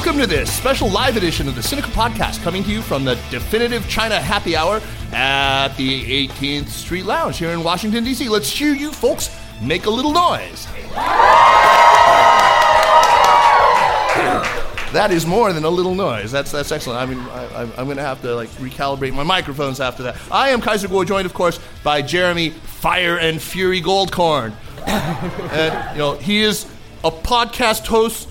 Welcome to this special live edition of the Sinica Podcast, coming to you from the Definitive China Happy Hour at the 18th Street Lounge here in Washington, D.C. Let's cheer you folks. Make a little noise. That is more than a little noise. That's that's excellent. I mean, I, am going to have to like recalibrate my microphones after that. I am Kaiser Kuo, joined, of course, by Jeremy Fire and Fury Goldkorn. and you know, he is a podcast host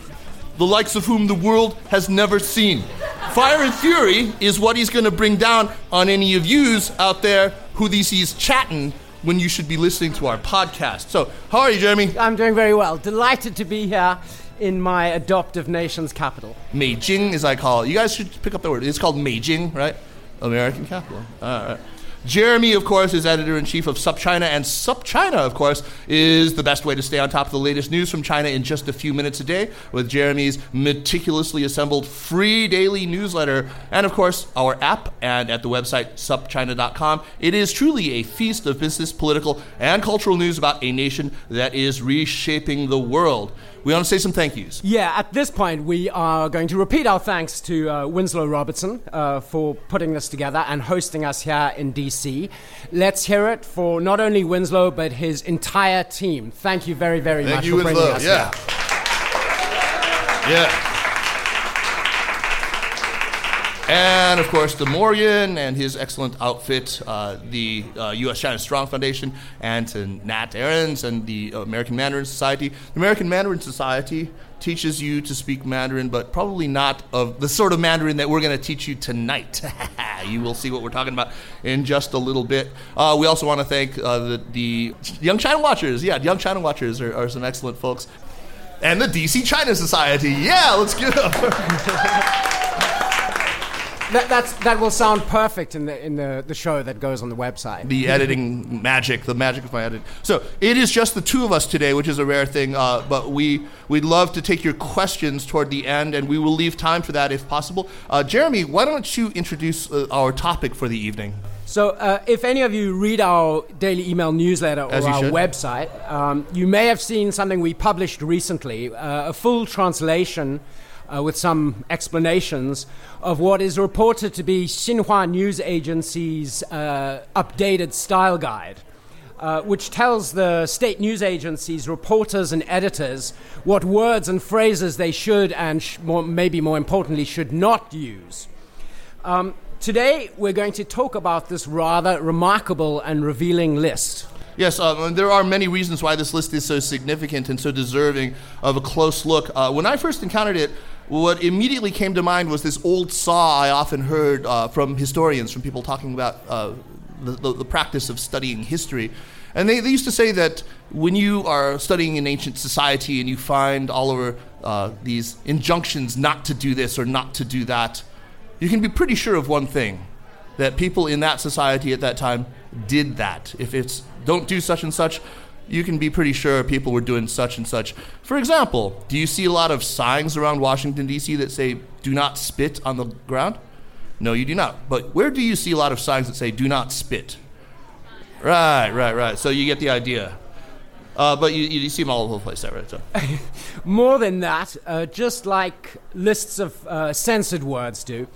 the likes of whom the world has never seen. Fire and fury is what he's going to bring down on any of yous out there who he sees chatting when you should be listening to our podcast. So, how are you, Jeremy? I'm doing very well. Delighted to be here in my adoptive nation's capital. Beijing, as I call it. You guys should pick up the word. It's called Beijing, right? American capital. All right. Jeremy, of course, is editor in chief of SupChina, and SupChina, of course, is the best way to stay on top of the latest news from China in just a few minutes a day with Jeremy's meticulously assembled free daily newsletter, and of course, our app and at the website supchina.com. It is truly a feast of business, political, and cultural news about a nation that is reshaping the world. We want to say some thank yous. Yeah, at this point, we are going to repeat our thanks to uh, Winslow Robertson uh, for putting this together and hosting us here in DC. Let's hear it for not only Winslow, but his entire team. Thank you very, very thank much you, for bringing Winslow. us yeah. here. Yeah. And of course, the Morgan and his excellent outfit, uh, the uh, U.S. China Strong Foundation, and to Nat Ahrens and the American Mandarin Society. The American Mandarin Society teaches you to speak Mandarin, but probably not of the sort of Mandarin that we're going to teach you tonight. you will see what we're talking about in just a little bit. Uh, we also want to thank uh, the, the, Young China Watchers. Yeah, Young China Watchers are, are some excellent folks. And the DC China Society. Yeah, let's give it up. That, that's, that will sound perfect in the in the, the show that goes on the website. The editing magic, the magic of my editing. So it is just the two of us today, which is a rare thing. Uh, but we we'd love to take your questions toward the end, and we will leave time for that if possible. Uh, Jeremy, why don't you introduce uh, our topic for the evening? So, uh, if any of you read our daily email newsletter or our should. website, um, you may have seen something we published recently uh, a full translation uh, with some explanations of what is reported to be Xinhua News Agency's uh, updated style guide. Uh, which tells the state news agencies, reporters, and editors what words and phrases they should and sh- more, maybe more importantly should not use. Um, today, we're going to talk about this rather remarkable and revealing list. Yes, uh, there are many reasons why this list is so significant and so deserving of a close look. Uh, when I first encountered it, what immediately came to mind was this old saw I often heard uh, from historians, from people talking about uh, the, the, the, practice of studying history. And they, they, used to say that when you are studying an ancient society and you find all over uh, these injunctions not to do this or not to do that, you can be pretty sure of one thing that people in that society at that time did that. If it's don't do such and such, you can be pretty sure people were doing such and such. For example, do you see a lot of signs around Washington, D.C. that say, do not spit on the ground? No, you do not. But where do you see a lot of signs that say, do not spit? Right, right, right. So you get the idea. Uh, but you, you, see them all over the place, right? So. More than that, uh, just like lists of uh, censored words do,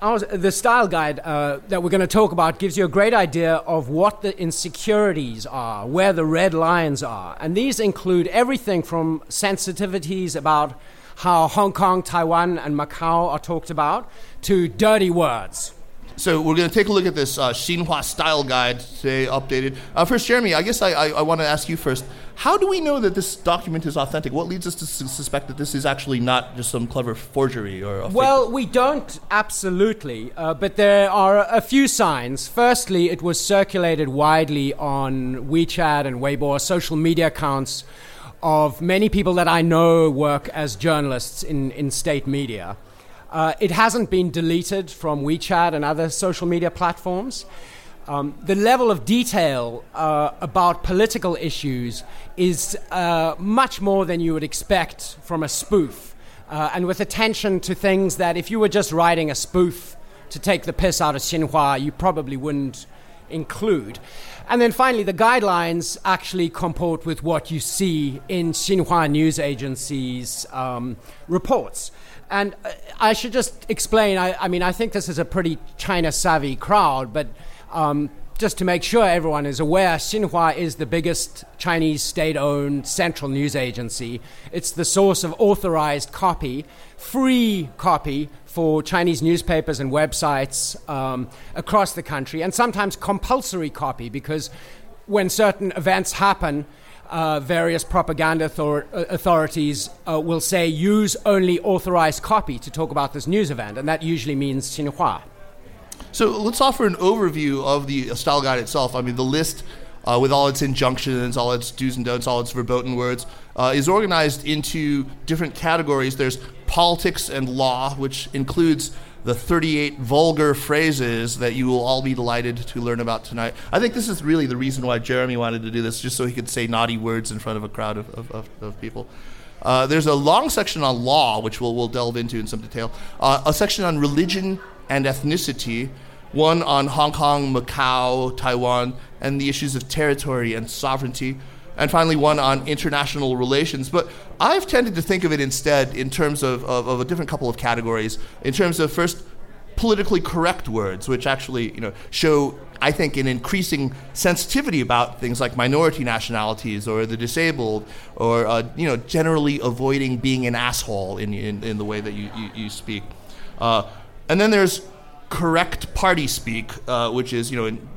the style guide uh, that we're going to talk about gives you a great idea of what the insecurities are, where the red lines are. And these include everything from sensitivities about how Hong Kong, Taiwan, and Macau are talked about to dirty words. So we're going to take a look at this uh, Xinhua style guide today, updated. Uh, first, Jeremy, I guess I, I, I want to ask you first. How do we know that this document is authentic? What leads us to su- suspect that this is actually not just some clever forgery or? Well, we don't absolutely, uh, but there are a few signs. Firstly, it was circulated widely on WeChat and Weibo, social media accounts of many people that I know work as journalists in, in state media. Uh, it hasn't been deleted from WeChat and other social media platforms. Um, the level of detail uh, about political issues is uh, much more than you would expect from a spoof, uh, and with attention to things that if you were just writing a spoof to take the piss out of Xinhua, you probably wouldn't include. And then finally, the guidelines actually comport with what you see in Xinhua news agencies' um, reports. And uh, I should just explain I, I mean, I think this is a pretty China savvy crowd, but um, just to make sure everyone is aware, Xinhua is the biggest Chinese state owned central news agency. It's the source of authorized copy, free copy for Chinese newspapers and websites um, across the country, and sometimes compulsory copy because when certain events happen, uh, various propaganda author- uh, authorities uh, will say use only authorized copy to talk about this news event, and that usually means Xinhua. So let's offer an overview of the style guide itself. I mean, the list, uh, with all its injunctions, all its do's and don'ts, all its verboten words, uh, is organized into different categories. There's politics and law, which includes the 38 vulgar phrases that you will all be delighted to learn about tonight. I think this is really the reason why Jeremy wanted to do this, just so he could say naughty words in front of a crowd of, of, of, of people. Uh, there's a long section on law, which we'll, we'll delve into in some detail, uh, a section on religion and ethnicity, one on Hong Kong, Macau, Taiwan, and the issues of territory and sovereignty, and finally one on international relations. But I've tended to think of it instead in terms of, of, of a different couple of categories. In terms of first, politically correct words, which actually you know show, I think, an increasing sensitivity about things like minority nationalities or the disabled, or uh, you know, generally avoiding being an asshole in, in, in the way that you, you, you speak. Uh, and then there's correct party speak, uh, which is you know in,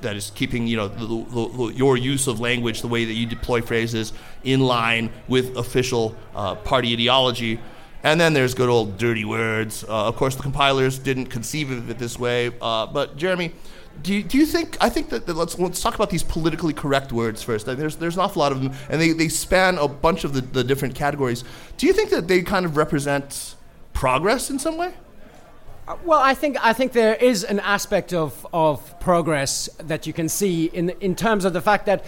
that is keeping you know the, the, your use of language, the way that you deploy phrases, in line with official uh, party ideology. And then there's good old dirty words. Uh, of course, the compilers didn't conceive of it this way. Uh, but Jeremy, do you, do you think? I think that, that let's let's talk about these politically correct words first. There's there's an awful lot of them, and they, they span a bunch of the, the different categories. Do you think that they kind of represent progress in some way? Well, I think I think there is an aspect of, of progress that you can see in in terms of the fact that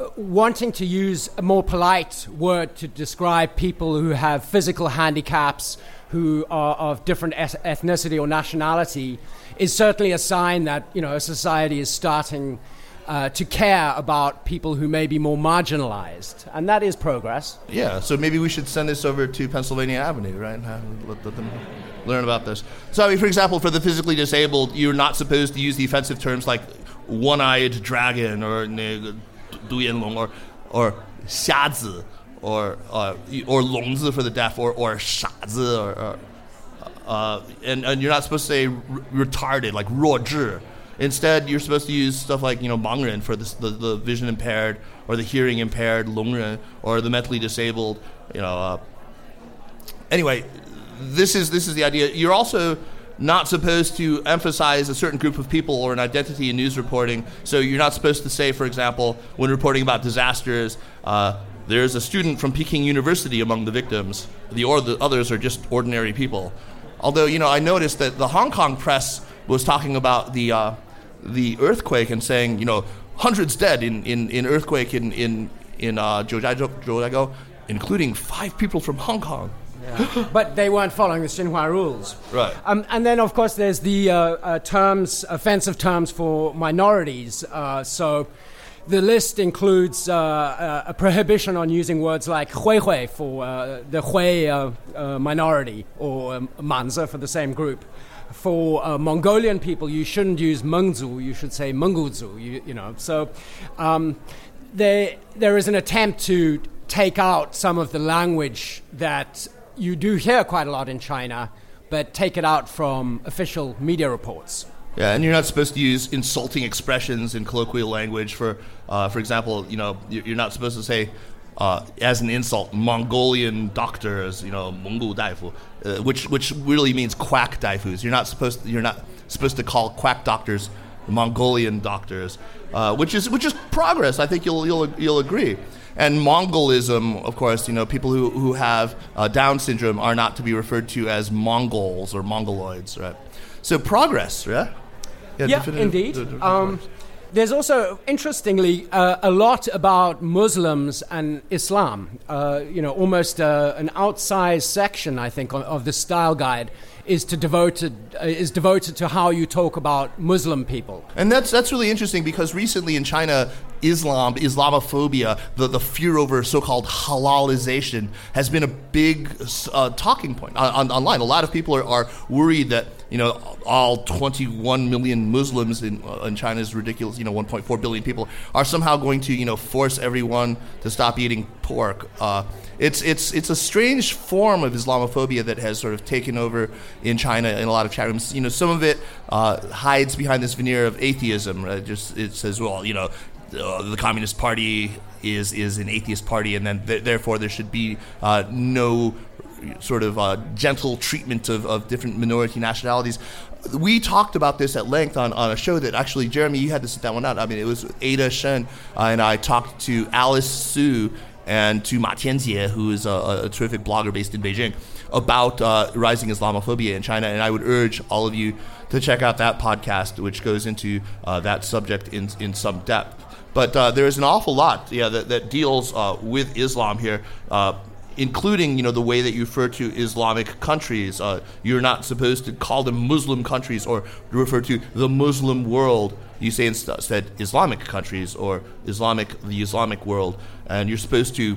uh, wanting to use a more polite word to describe people who have physical handicaps, who are of different ethnicity or nationality, is certainly a sign that you know a society is starting uh, to care about people who may be more marginalized. And that is progress. Yeah, so maybe we should send this over to Pennsylvania Avenue, right? Let, let them learn about this. So, I mean, for example, for the physically disabled, you're not supposed to use the offensive terms like one eyed dragon or duyanlong or, or xiazi or, uh, or longzi for the deaf or, or shazi or. or uh, and, and you're not supposed to say retarded, like 弱智 Instead, you're supposed to use stuff like you know mangren for the, the vision impaired or the hearing impaired, lungren or the mentally disabled. You know. Uh, anyway, this is this is the idea. You're also not supposed to emphasize a certain group of people or an identity in news reporting. So you're not supposed to say, for example, when reporting about disasters, uh, there's a student from Peking University among the victims. The or the others are just ordinary people. Although you know, I noticed that the Hong Kong press was talking about the. Uh, the earthquake and saying, you know, hundreds dead in, in, in earthquake in in in uh, Zhou including five people from Hong Kong. Yeah. but they weren't following the Xinhua rules. Right. Um, and then, of course, there's the uh, uh, terms, offensive terms for minorities. Uh, so the list includes uh, uh, a prohibition on using words like hui hui for uh, the hui minority or um, manzi for the same group for uh, Mongolian people, you shouldn't use Mengzu, you should say Mengguzu, you, you know. So um, there, there is an attempt to take out some of the language that you do hear quite a lot in China, but take it out from official media reports. Yeah, and you're not supposed to use insulting expressions in colloquial language. For, uh, for example, you know, you- you're not supposed to say, uh, as an insult, Mongolian doctors, you know, Mongol daifu, uh, which which really means quack daifus. You're not supposed you're not supposed to call quack doctors Mongolian doctors, uh, which is which is progress. I think you'll you'll you'll agree. And Mongolism, of course, you know, people who, who have uh, Down syndrome are not to be referred to as Mongols or Mongoloids, right? So progress, right? Yeah, definitive- indeed. Um. There's also, interestingly, uh, a lot about Muslims and Islam. Uh, you know, almost uh, an outsized section, I think, of, of the style guide is to devoted uh, is devoted to how you talk about Muslim people. And that's that's really interesting because recently in China, Islam, Islamophobia, the, the fear over so-called halalization has been a big uh, talking point on, on, online. A lot of people are, are worried that you know all 21 million Muslims in, uh, in China's ridiculous, you know, 1.4 billion people are somehow going to you know force everyone to stop eating pork. Uh, it's it's it's a strange form of Islamophobia that has sort of taken over in China in a lot of chat rooms. You know, some of it uh, hides behind this veneer of atheism. Right? Just it says, well, you know, uh, the Communist Party is is an atheist party, and then th- therefore there should be uh, no sort of uh, gentle treatment of, of different minority nationalities. We talked about this at length on, on a show that actually, Jeremy, you had to sit that one out. I mean, it was Ada Shen uh, and I talked to Alice Su and to Ma Tianjie, who is a, a terrific blogger based in Beijing, about uh, rising Islamophobia in China. And I would urge all of you to check out that podcast, which goes into uh, that subject in, in some depth. But uh, there is an awful lot, yeah, that, that deals uh, with Islam here. Uh, including you know the way that you refer to Islamic countries. Uh, you're not supposed to call them Muslim countries or refer to the Muslim world. You say instead Islamic countries or Islamic the Islamic world, and you're supposed to.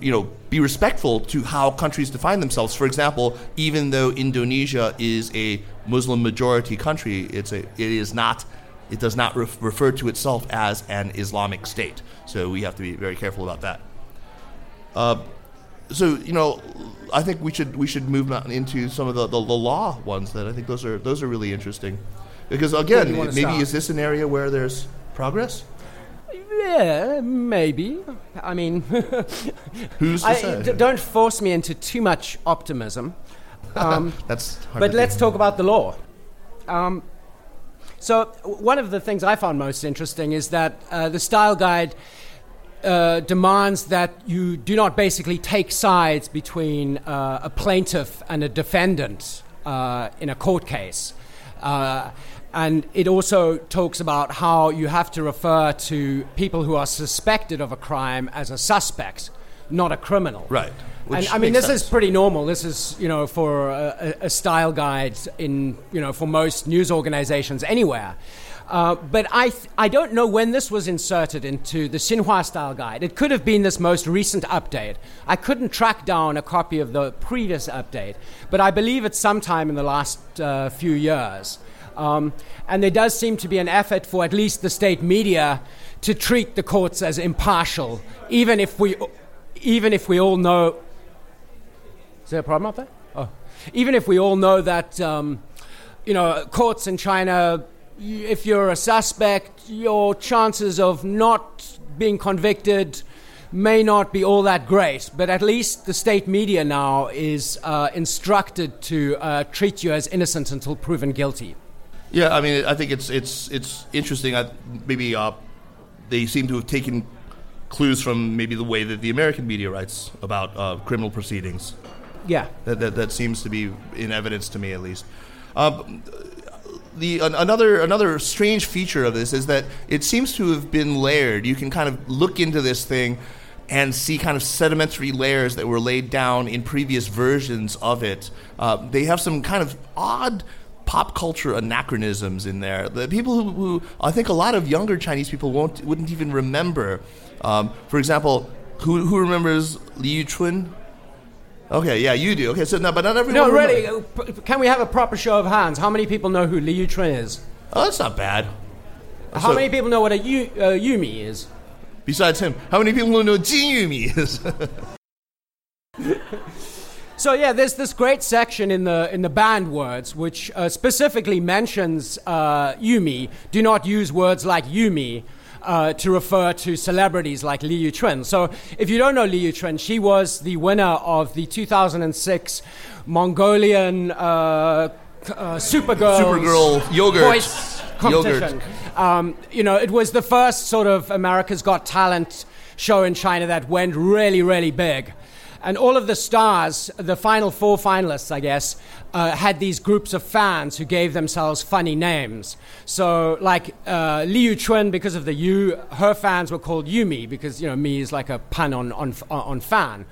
You know, be respectful to how countries define themselves. For example, even though Indonesia is a Muslim majority country, it's a it is not it does not ref- refer to itself as an Islamic state. So we have to be very careful about that. Uh, so you know, I think we should we should move on into some of the, the, the law ones that I think those are those are really interesting, because again, do you wanna maybe start? is this an area where there's progress? Yeah, maybe. I mean, Who's to I, say? d- don't force me into too much optimism. Um, That's hard but let's talk about the law. Um, so, one of the things I found most interesting is that uh, the style guide uh, demands that you do not basically take sides between uh, a plaintiff and a defendant uh, in a court case. Uh, and it also talks about how you have to refer to people who are suspected of a crime as a suspect, not a criminal. Right. And I mean, this is pretty normal. This is, you know, for a, a a style guide in, you know, for most news organizations anywhere. Uh, but I, th- I don't know when this was inserted into the Xinhua style guide. It could have been this most recent update. I couldn't track down a copy of the previous update, but I believe it's sometime in the last uh, few years. Um, and there does seem to be an effort for at least the state media to treat the courts as impartial, even if we, even if we all know is there a problem up there? Oh. Even if we all know that, um, you know, courts in China, if you're a suspect, your chances of not being convicted may not be all that great. But at least the state media now is uh, instructed to uh, treat you as innocent until proven guilty. Yeah, I mean, I think it's it's it's interesting. I, maybe uh, they seem to have taken clues from maybe the way that the American media writes about uh, criminal proceedings. Yeah. That, that, that seems to be in evidence to me, at least. Um, the an, another another strange feature of this is that it seems to have been layered. You can kind of look into this thing and see kind of sedimentary layers that were laid down in previous versions of it. Uh, they have some kind of odd pop culture anachronisms in there. The people who, who I think a lot of younger Chinese people won't wouldn't even remember. Um, for example, who who remembers Li Yuchun? Okay, yeah, you do. Okay, so no, but not everyone. No, really, uh, can we have a proper show of hands? How many people know who Li Yuchun is? Oh, that's not bad. How So- many people know what a Yu, uh, Yumi is? Besides him, how many people know Jin Yumi is? So yeah, there's this great section in the in the banned words which uh, specifically mentions uh, Yumi. Do not use words like Yumi. Uh, to refer to celebrities like Li Yuchun. So, if you don't know Li Yuchun, she was the winner of the 2006 Mongolian uh, uh, Supergirl Supergirl yogurt. voice competition. Yogurt. Um, you know, it was the first sort of America's Got Talent show in China that went really, really big. And all of the stars, the final four finalists, I guess, uh, had these groups of fans who gave themselves funny names. So, like uh, Li Yuchun, because of the Yu, her fans were called Yumi, because, you know, me is like a pun on, on, on fan.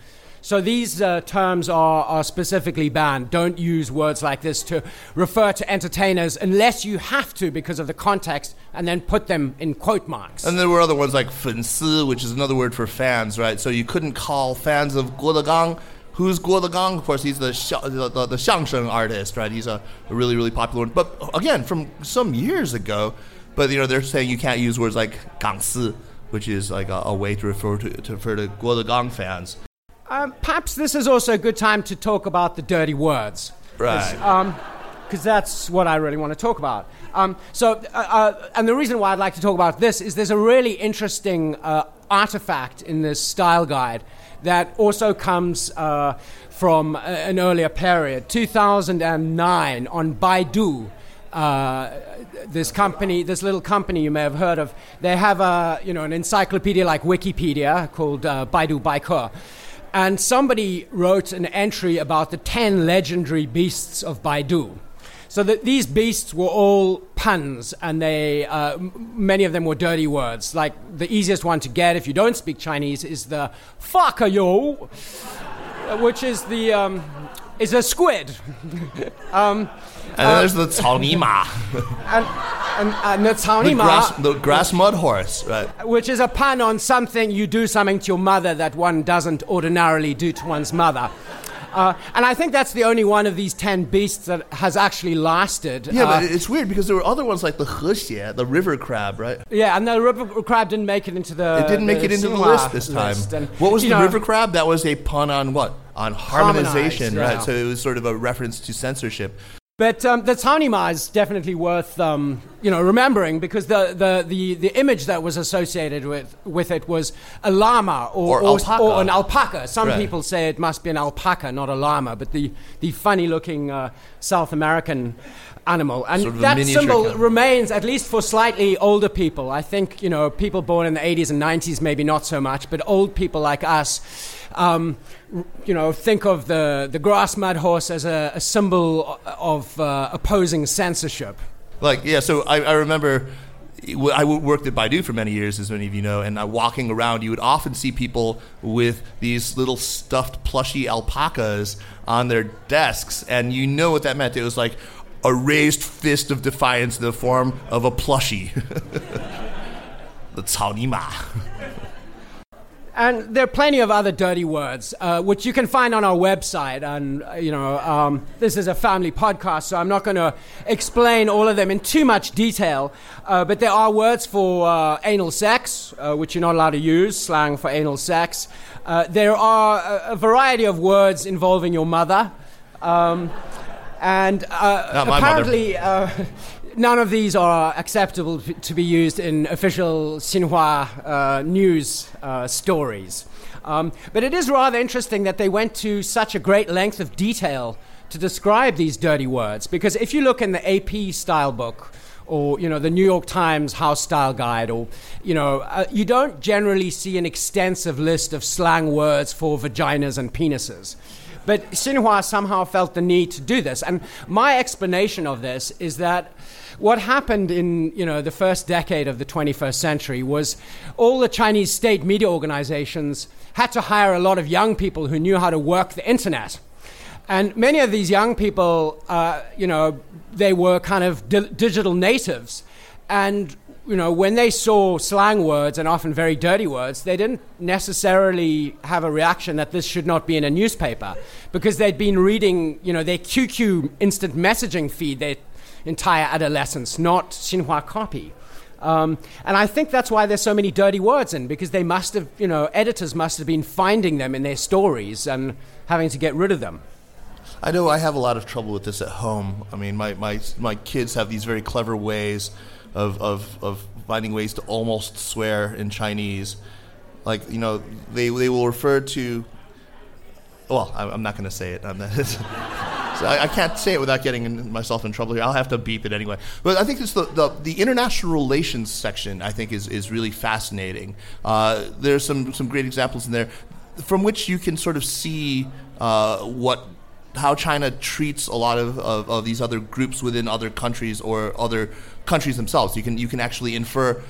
So these uh, terms are, are specifically banned. Don't use words like this to refer to entertainers unless you have to because of the context and then put them in quote marks. And there were other ones like fansu, which is another word for fans, right? So you couldn't call fans of Guo Degang Who's Guo Degang? Of course, he's the the, the, the Xiangsheng artist, right? He's a, a really, really popular one. But again, from some years ago, but you know they're saying you can't use words like gangsi, which is like a, a way to refer to, to refer to Guo Degang fans. Um, perhaps this is also a good time to talk about the dirty words. Right. because that's what I really want to talk about. Um, so, uh, uh, and the reason why I'd like to talk about this is there's a really interesting uh, artifact in this style guide that also comes uh, from an earlier period, 2009, on Baidu. Uh, this company, this little company you may have heard of, they have a you know an encyclopedia like Wikipedia called uh, Baidu Baike. And somebody wrote an entry about the 10 legendary beasts of Baidu. So that these beasts were all puns, and they uh, many of them were dirty words. Like the easiest one to get if you don't speak Chinese is the "fucker yo," which is the um, is a squid. um, and uh, there's the Taonima. and, and, uh, and the Taonima. The, the grass, mud horse, right. Which is a pun on something you do something to your mother that one doesn't ordinarily do to one's mother. Uh, and I think that's the only one of these ten beasts that has actually lasted. Yeah, uh, but it's weird because there were other ones like the hexie, the river crab, right? Yeah, and the river crab didn't make it into the. It didn't make it into the list this time. List. And, what was the know, river crab? That was a pun on what? On harmonization, Harmonized, right? So it was sort of a reference to censorship. But um, the Taonima is definitely worth um, you know remembering because the, the, the, the image that was associated with, with it was a llama or, Or alpaca. or an alpaca. Some Right. people say it must be an alpaca, not a llama, but the, the funny looking uh, South American animal. And Sort of that symbol kind remains, at least for slightly older people. I think you know people born in the 80s and 90s maybe not so much, but old people like us. Um, r- you know, think of the, the grass mud horse as a, a symbol of uh, opposing censorship. Like, yeah, so I, I remember w- I worked at Baidu for many years, as many of you know, and uh, walking around, you would often see people with these little stuffed plushy alpacas on their desks, and you know what that meant. It was like a raised fist of defiance in the form of a plushie. the 草泥马. And there are plenty of other dirty words, uh, which you can find on our website. And, uh, you know, um, this is a family podcast, so I'm not going to explain all of them in too much detail. Uh, but there are words for uh, anal sex, uh, which you're not allowed to use, slang for anal sex. Uh, there are a, a variety of words involving your mother. Um, and uh, apparently, uh, none of these are acceptable to be used in official Xinhua uh, news uh, stories. Um, but it is rather interesting that they went to such a great length of detail to describe these dirty words. Because if you look in the AP style book, or you know the New York Times House Style Guide, or you know uh, you don't generally see an extensive list of slang words for vaginas and penises. But Xinhua somehow felt the need to do this. And my explanation of this is that what happened in you know, the first decade of the 21st century was all the Chinese state media organizations had to hire a lot of young people who knew how to work the internet. And many of these young people, uh, you know, they were kind of di- digital natives. And, you know, when they saw slang words and often very dirty words, they didn't necessarily have a reaction that this should not be in a newspaper because they'd been reading, you know, their QQ instant messaging feed their entire adolescence, not Xinhua copy. Um, and I think that's why there's so many dirty words in, because they must have, you know, editors must have been finding them in their stories and having to get rid of them. I know I have a lot of trouble with this at home. I mean, my, my, my kids have these very clever ways of, of, of finding ways to almost swear in Chinese. Like, you know, they, they will refer to, well, I'm not going to say it. So I, I can't say it without getting in- myself in trouble here. I'll have to beep it anyway. But I think it's the, the, the international relations section, I think, is, is really fascinating. Uh, there's some, some great examples in there from which you can sort of see uh, what how China treats a lot of, of, of these other groups within other countries or other countries themselves. You can you can actually infer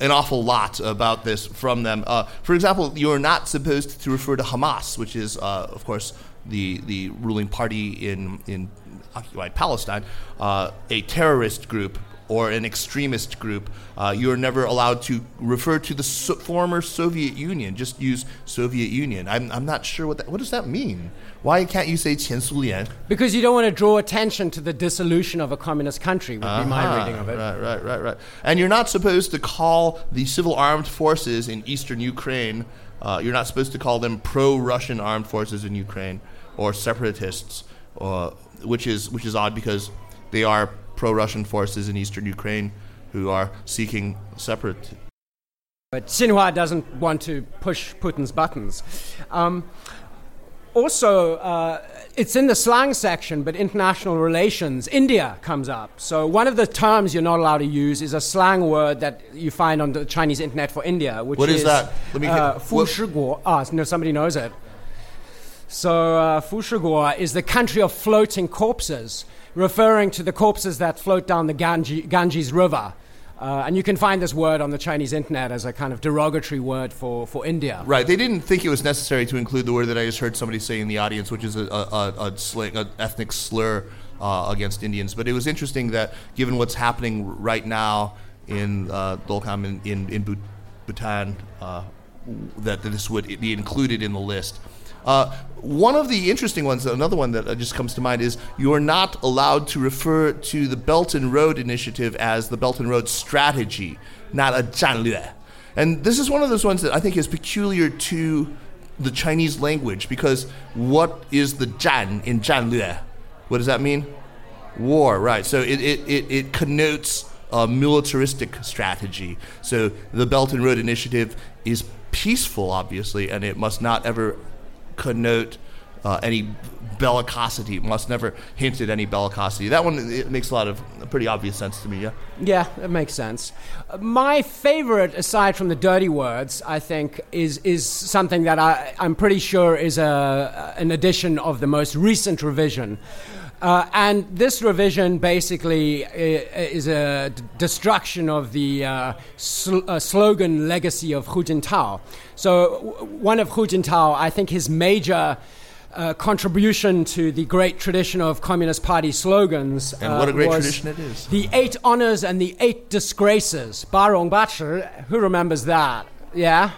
an awful lot about this from them. Uh, for example, you're not supposed to refer to Hamas, which is, uh, of course, the the ruling party in in occupied Palestine, uh, a terrorist group or an extremist group. Uh, you are never allowed to refer to the so- former Soviet Union. Just use Soviet Union. I'm, I'm not sure what that. What does that mean? Why can't you say 前苏联? Because you don't want to draw attention to the dissolution of a communist country, would be my Ah, reading of it. Right, right, right, right. And you're not supposed to call the civil armed forces in eastern Ukraine. Uh, you're not supposed to call them pro-Russian armed forces in Ukraine or separatists, uh, which is which is odd because they are pro-Russian forces in eastern Ukraine who are seeking separate. But Xinhua doesn't want to push Putin's buttons. Um, also, uh, it's in the slang section, but international relations, India comes up. So, one of the terms you're not allowed to use is a slang word that you find on the Chinese internet for India, which What is is that? Let me uh, get- Fu what- Ah, no, somebody knows it. So, uh, Fu Shiguo is the country of floating corpses, referring to the corpses that float down the Ganges, Ganges River. Uh, and you can find this word on the Chinese internet as a kind of derogatory word for, for India. Right. They didn't think it was necessary to include the word that I just heard somebody say in the audience, which is a, a, a, a an ethnic slur uh, against Indians. But it was interesting that, given what's happening right now in uh, Doklam in, in, in Bhutan, uh, that this would be included in the list. Uh, one of the interesting ones, another one that uh, just comes to mind, is you are not allowed to refer to the Belt and Road Initiative as the Belt and Road Strategy, not a 战略. And this is one of those ones that I think is peculiar to the Chinese language because what is the 战 in 战略? What does that mean? War, right. So it, it, it, it connotes a militaristic strategy. So the Belt and Road Initiative is peaceful, obviously, and it must not ever connote uh, any bellicosity. Must never hint at any bellicosity. That one it makes a lot of pretty obvious sense to me. Yeah. Yeah, that makes sense. My favorite, aside from the dirty words, I think, is is something that I, I'm pretty sure is a an addition of the most recent revision. Uh, and this revision basically is a d- destruction of the uh, sl- uh, slogan legacy of Hu Jintao. So, w- one of Hu Jintao, I think his major uh, contribution to the great tradition of Communist Party slogans. And uh, what a great was tradition it is. The eight honors and the eight disgraces. Barong Bachi, who remembers that? Yeah?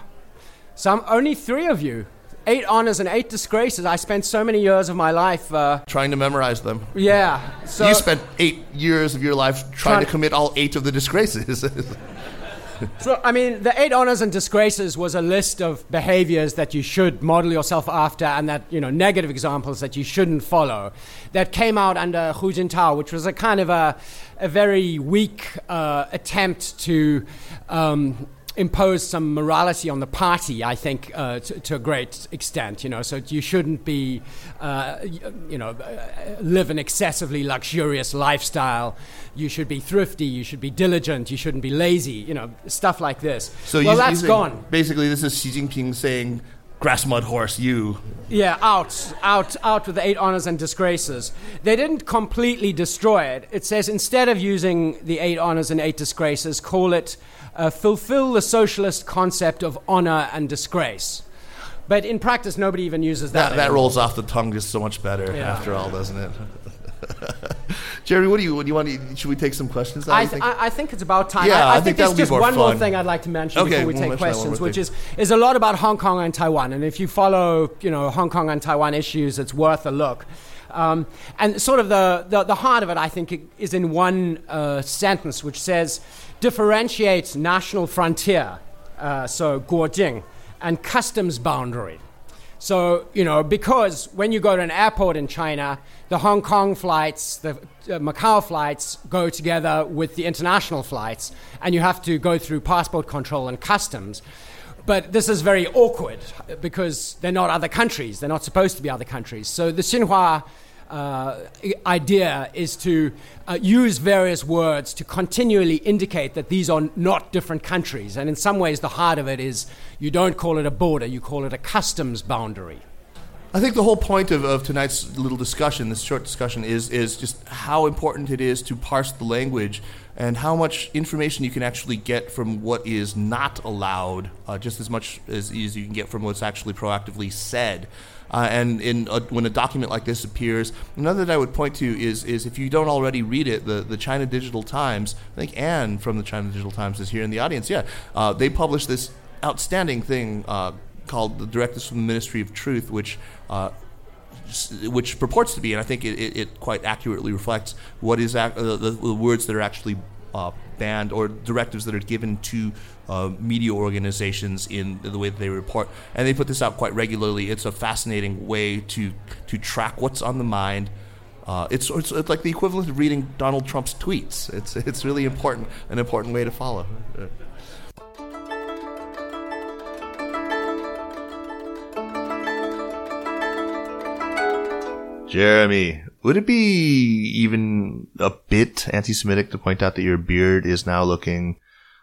Some, only three of you. Eight honors and eight disgraces. I spent so many years of my life. Uh, Trying to memorize them. yeah. So you spent eight years of your life trying Trying- to commit all eight of the disgraces. So, I mean, the eight honors and disgraces was a list of behaviors that you should model yourself after and that, you know, negative examples that you shouldn't follow. That came out under Hu Jintao, which was a kind of a, a very weak uh, attempt to um, impose some morality on the party, I think, uh, to, to a great extent, you know. So you shouldn't be, uh, you know, uh, live an excessively luxurious lifestyle. You should be thrifty, you should be diligent, you shouldn't be lazy, you know, stuff like this. so well, you, that's you gone. Basically, this is Xi Jinping saying, "Grass mud horse, you." Yeah, out, out, out with the eight honors and disgraces. They didn't completely destroy it. It says instead of using the eight honors and eight disgraces, call it uh, fulfill the socialist concept of honor and disgrace. But in practice, nobody even uses that. That, that rolls off the tongue just so much better Yeah. after all, doesn't it? Jerry, what do you what do you want? To, should we take some questions? I, th- think? I, I think it's about time. Yeah, I, I think, think there's just one more thing I'd like to mention Okay, before we we'll take mention that one questions, which thing. is is a lot about Hong Kong and Taiwan. And if you follow, you know, Hong Kong and Taiwan issues, it's worth a look. Um, and sort of the, the, the heart of it, I think, is in one uh, sentence, which says, differentiates national frontier, uh, so Guojing, and customs boundary. So, you know, because when you go to an airport in China, the Hong Kong flights, the uh, Macau flights go together with the international flights, and you have to go through passport control and customs. But this is very awkward because they're not other countries. They're not supposed to be other countries. So the Xinhua uh, idea is to uh, use various words to continually indicate that these are not different countries. And in some ways, the heart of it is you don't call it a border, you call it a customs boundary. I think the whole point of, of tonight's little discussion, this short discussion, is, is just how important it is to parse the language and how much information you can actually get from what is not allowed, uh, just as much as, as you can get from what's actually proactively said. Uh, and in a, when a document like this appears, another that I would point to is is if you don't already read it, the, the China Digital Times. I think Anne from the China Digital Times is here in the audience. Yeah, uh, they published this outstanding thing uh, called the Directives from the Ministry of Truth, which uh, which purports to be, and I think it, it, it quite accurately reflects what is ac- uh, the, the, words that are actually uh, banned or directives that are given to uh, media organizations in the way that they report. And they put this out quite regularly. It's a fascinating way to to track what's on the mind. Uh, it's, it's, it's like the equivalent of reading Donald Trump's tweets. It's it's really important, an important way to follow. Jeremy, would it be even a bit anti-Semitic to point out that your beard is now looking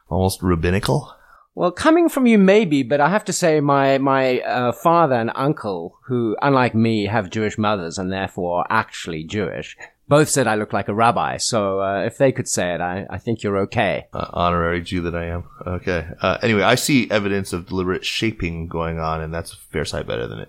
almost rabbinical? Well, coming from you, maybe, but I have to say, my my uh, father and uncle, who, unlike me, have Jewish mothers and therefore are actually Jewish, both said I look like a rabbi. So uh, if they could say it, I, I think you're okay. Uh, honorary Jew that I am. Okay. Uh, anyway, I see evidence of deliberate shaping going on, and that's a fair sight better than it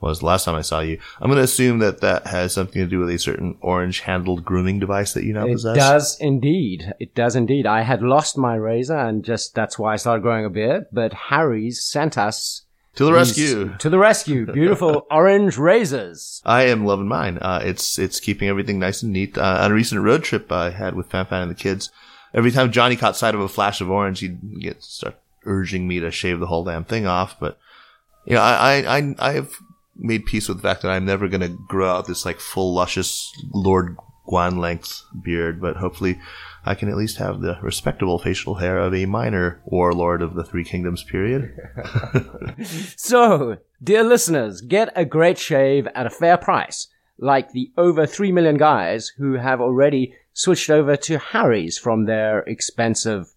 was the last time I saw you. I'm going to assume that that has something to do with a certain orange handled grooming device that you now it possess. It does indeed. It does indeed. I had lost my razor and just that's why I started growing a beard, but Harry's sent us to the rescue. To the rescue. Beautiful orange razors. I am loving mine. Uh, it's, it's keeping everything nice and neat. Uh, on a recent road trip I had with Fanfan and the kids, every time Johnny caught sight of a flash of orange, he'd get start urging me to shave the whole damn thing off. But, you know, I, I, I, I have made peace with the fact that I'm never going to grow out this like full luscious Lord Guan length beard, but hopefully I can at least have the respectable facial hair of a minor warlord of the Three Kingdoms period. so, dear listeners, get a great shave at a fair price, like the over 3 million guys who have already switched over to Harry's from their expensive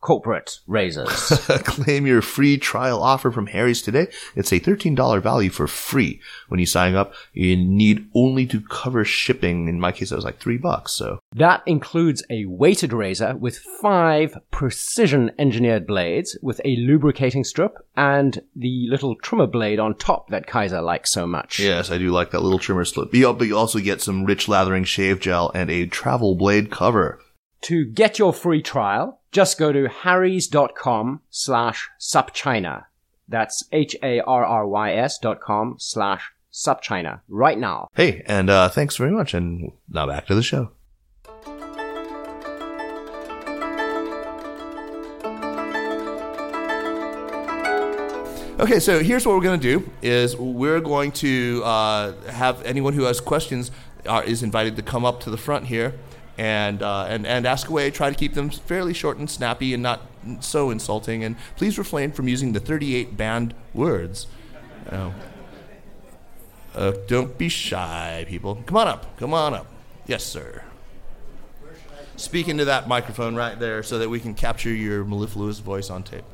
corporate razors. Claim your free trial offer from Harry's today. It's a $13 value for free. When you sign up, you need only to cover shipping. In my case, it was like three bucks. So that includes a weighted razor with five precision engineered blades with a lubricating strip and the little trimmer blade on top that Kaiser likes so much. Yes, I do like that little trimmer slip. But you also get some rich lathering shave gel and a travel blade cover. To get your free trial, just go to harrys.com slash supchina. That's H-A-R-R-Y-S dot com slash supchina right now. Hey, and uh, thanks very much. And now back to the show. Okay, so here's what we're going to do: is we're going to uh, have anyone who has questions uh, is invited to come up to the front here, and, uh, and, and ask away. Try to keep them fairly short and snappy and not so insulting. And please refrain from using the 38 banned words. Uh, don't be shy, people. Come on up. Come on up. Yes, sir. Speak into that microphone right there so that we can capture your mellifluous voice on tape.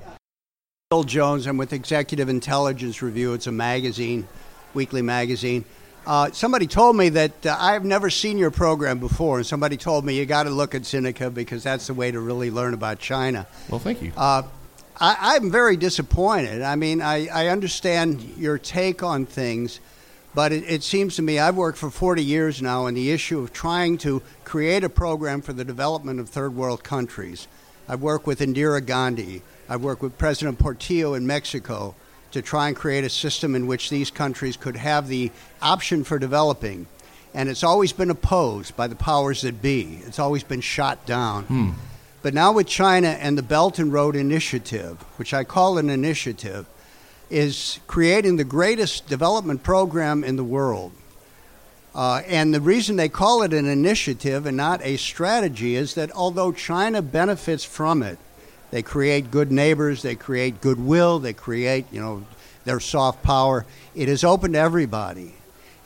Bill Jones. I'm with Executive Intelligence Review. It's a magazine, weekly magazine. Uh, somebody told me that uh, I've never seen your program before, and somebody told me you got to look at Sinica because that's the way to really learn about China. Well, thank you. Uh, I, am very disappointed. I mean, I, I, understand your take on things, but it, it seems to me I've worked for 40 years now on the issue of trying to create a program for the development of third world countries. I've worked with Indira Gandhi. I've worked with President Portillo in Mexico to try and create a system in which these countries could have the option for developing. And it's always been opposed by the powers that be, it's always been shot down. Hmm. But now with China and the Belt and Road Initiative, which I call an initiative, is creating the greatest development program in the world. Uh, and the reason they call it an initiative and not a strategy is that although China benefits from it, they create good neighbors, they create goodwill, they create, you know, their soft power. It is open to everybody.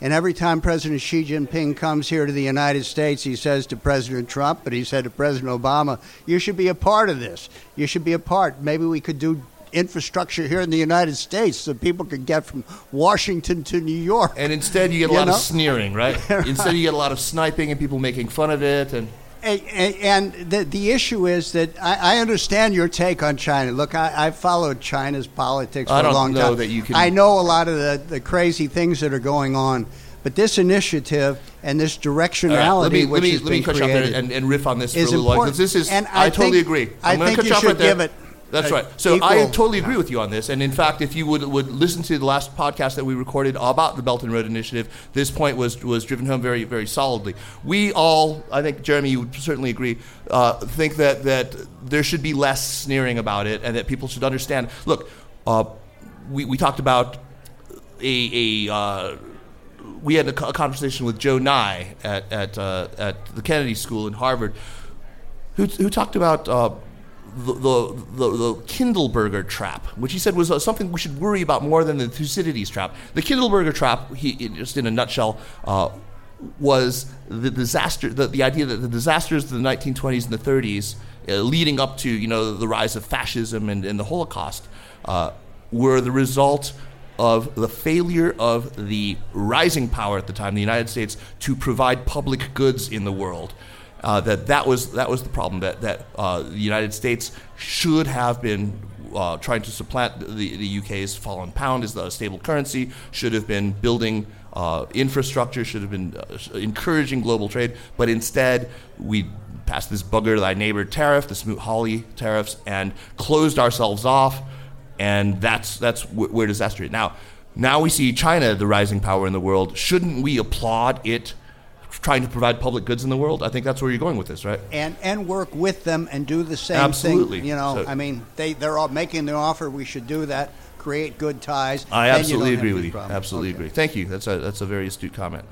And every time President Xi Jinping comes here to the United States, he says to President Trump, but he said to President Obama, you should be a part of this. You should be a part. Maybe we could do infrastructure here in the United States so people could get from Washington to New York. And instead, you get a You lot know? of sneering, right? Instead, you get a lot of sniping and people making fun of it. And And, the, the issue is that I, I understand your take on China. Look, I, I've followed China's politics for I don't a long know time. that you can- I know a lot of the, the crazy things that are going on, but this initiative and this directionality, right, let me which let me has let me been cut you off created, there and, and riff on this for a is little while important. because this is And I, I totally think- agree. I I'm gonna think you should right give it That's right. So I totally agree with you on this. And in fact, if you would would listen to the last podcast that we recorded about the Belt and Road Initiative, this point was was driven home very very solidly. We all, I think Jeremy, you would certainly agree, uh, think that that there should be less sneering about it, and that people should understand. Look, uh, we we talked about a a. Uh, we had a, a conversation with Joe Nye at at uh, at the Kennedy School in Harvard, who who talked about uh, the, the the Kindleberger trap, which he said was uh, something we should worry about more than the Thucydides trap. The Kindleberger trap, he just in a nutshell. Uh, was the disaster, the, the idea that the disasters of the 1920s and the 30s, uh, leading up to you know the rise of fascism and, and the Holocaust, uh, were the result of the failure of the rising power at the time, the United States, to provide public goods in the world. Uh, that that was that was the problem. That that uh, the United States should have been uh, trying to supplant the, the UK's fallen pound as the stable currency. Should have been building uh, infrastructure. Should have been uh, encouraging global trade. But instead, we passed this beggar thy neighbor tariff, the Smoot-Hawley tariffs, and closed ourselves off and that's that's wh- where disaster is now. Now we see China, the rising power in the world. Shouldn't we applaud it trying to provide public goods in the world? I think that's where you're going with this, right? and and work with them and do the same Absolutely. thing. You know, So- I mean, they they're all making the offer. We should do that. Create good ties. I absolutely agree with you. problems. Absolutely Okay. agree. Thank you. That's a that's a very astute comment.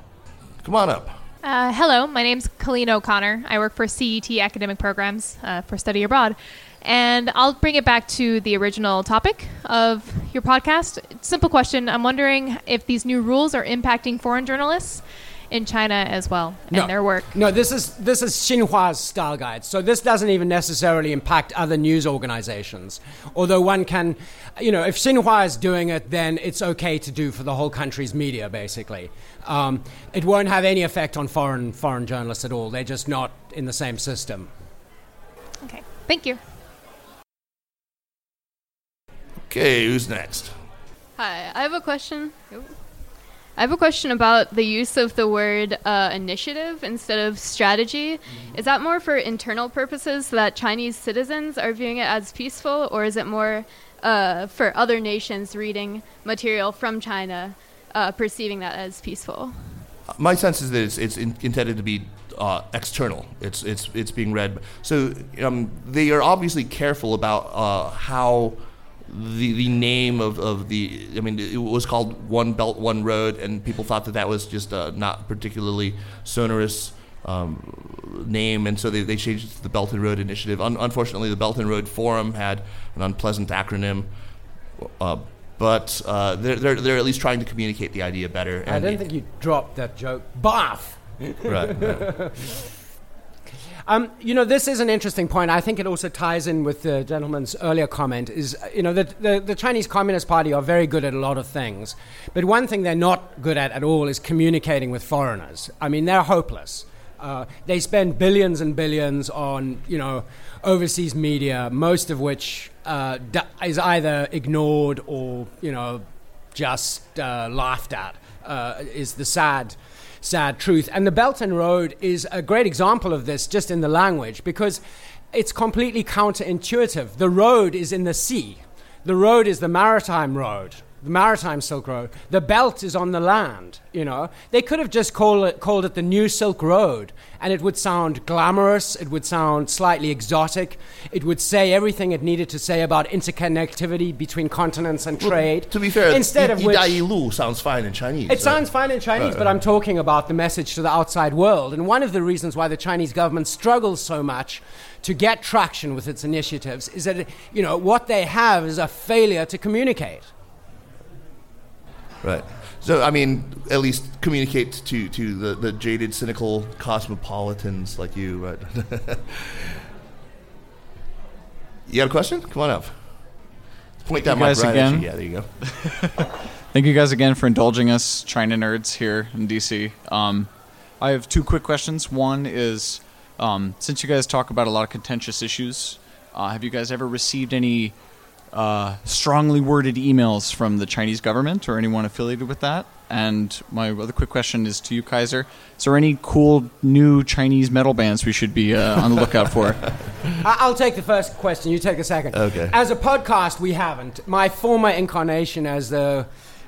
Come on up. Uh, hello, my name's Colleen O'Connor. I work for CET Academic Programs uh, for Study Abroad. And I'll bring it back to the original topic of your podcast. Simple question. I'm wondering if these new rules are impacting foreign journalists in China as well and their work. No, this is this is Xinhua's style guide. So this doesn't even necessarily impact other news organizations. Although one can, you know, if Xinhua is doing it, then it's okay to do for the whole country's media. Basically, um, it won't have any effect on foreign foreign journalists at all. They're just not in the same system. Okay, thank you. Okay, who's next? Hi, I have a question. I have a question about the use of the word uh, initiative instead of strategy. Is that more for internal purposes so that Chinese citizens are viewing it as peaceful, or is it more uh, for other nations reading material from China uh, perceiving that as peaceful? My sense is that it's, it's in, intended to be uh, external. It's it's it's being read. So um, they are obviously careful about uh, how the the name of, of the. I mean, it was called One Belt One Road, and people thought that that was just a not particularly sonorous. Um, name and so they, they changed it to the Belt and Road Initiative. Un- unfortunately, the Belt and Road Forum had an unpleasant acronym, uh, but uh, they're, they're, they're at least trying to communicate the idea better. I don't think you dropped that joke. Bath. right. right. Um, you know, this is an interesting point. I think it also ties in with the gentleman's earlier comment. Is you know, the, the the Chinese Communist Party are very good at a lot of things, but one thing they're not good at at all is communicating with foreigners. I mean, they're hopeless. Uh, they spend billions and billions on you know overseas media, most of which uh, is either ignored or you know just uh, laughed at. Uh, is the sad sad truth. And the Belt and Road is a great example of this just in the language because it's completely counterintuitive. The road is in the sea. The road is the maritime road the Maritime Silk Road. The belt is on the land, you know. They could have just call it, called it the New Silk Road, and it would sound glamorous, it would sound slightly exotic, it would say everything it needed to say about interconnectivity between continents and trade. Well, to be fair, instead I, of which, I, Lu sounds fine in Chinese. It right? sounds fine in Chinese, right, but right. I'm talking about the message to the outside world. And one of the reasons why the Chinese government struggles so much to get traction with its initiatives is that, you know, what they have is a failure to communicate. Right. So, I mean, at least communicate to, to the, the jaded, cynical cosmopolitans like you. Right? you got a question? Come on up. Point that you mic right again. Yeah, there you go. Thank you guys again for indulging us, China nerds here in DC. Um, I have two quick questions. One is, um, since you guys talk about a lot of contentious issues, uh, have you guys ever received any uh, strongly worded emails from the Chinese government or anyone affiliated with that? And my other quick question is to you, Kaiser. Is there any cool new Chinese metal bands we should be uh, on the lookout for? I- I'll take the first question. You take the second. Okay. As a podcast, we haven't. My former incarnation as the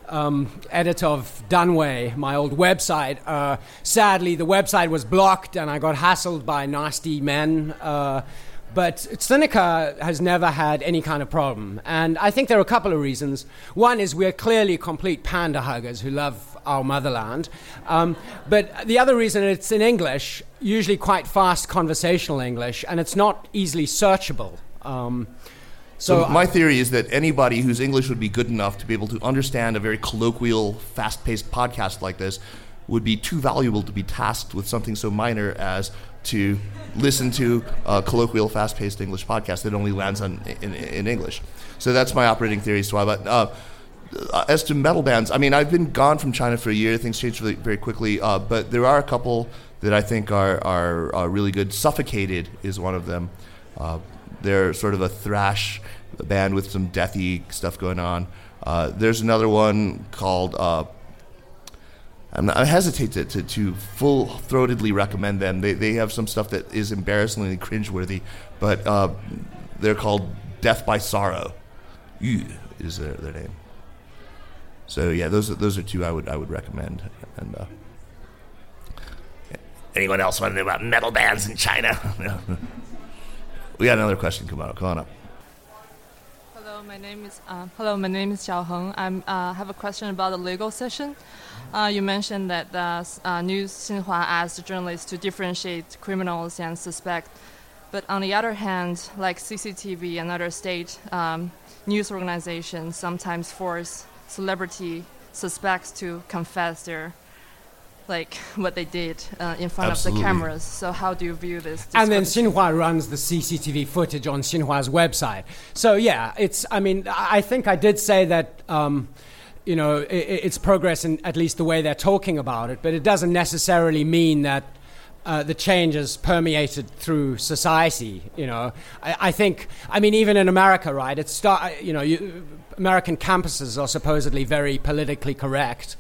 um, editor of Danwei, my old website, uh, sadly, the website was blocked and I got hassled by nasty men. Uh, but Sinica has never had any kind of problem. And I think there are a couple of reasons. One is we're clearly complete panda huggers who love our motherland. Um, but the other reason it's in English, usually quite fast conversational English, and it's not easily searchable. Um, So, so my theory is that anybody whose English would be good enough to be able to understand a very colloquial, fast-paced podcast like this would be too valuable to be tasked with something so minor as to listen to a colloquial, fast-paced English podcast that only lands on in, in English. So that's my operating theory as to why. But uh, uh, as to metal bands, I mean, I've been gone from China for a year. Things change really, very quickly. Uh, but there are a couple that I think are, are, are really good. Suffocated is one of them. Uh, they're sort of a thrash band with some deathy stuff going on. Uh, there's another one called. Not, I hesitate to, to, to full throatedly recommend them. They, they have some stuff that is embarrassingly cringeworthy, but uh, they're called Death by Sorrow. Yu is their, their name. So yeah, those are, those are two I would I would recommend. And uh, anyone else want to know about metal bands in China? we got another question. Come on, come on up. My name is uh, Hello, my name is Xiao Heng. I uh, have a question about the legal session. Uh, you mentioned that the uh, News Xinhua asked journalists to differentiate criminals and suspect, but on the other hand, like CCTV and other state um, news organizations sometimes force celebrity suspects to confess their like what they did uh, in front Absolutely. of the cameras. So how do you view this? and then? Xinhua runs the CCTV footage on Xinhua's website. So yeah, it's. I mean, I I think I did say that. Um, you know, i i- it's progress in at least the way they're talking about it, but it doesn't necessarily mean that uh, the change is permeated through society. You know, I, I think. I mean, even in America, right? It's start. You know, you, American campuses are supposedly very politically correct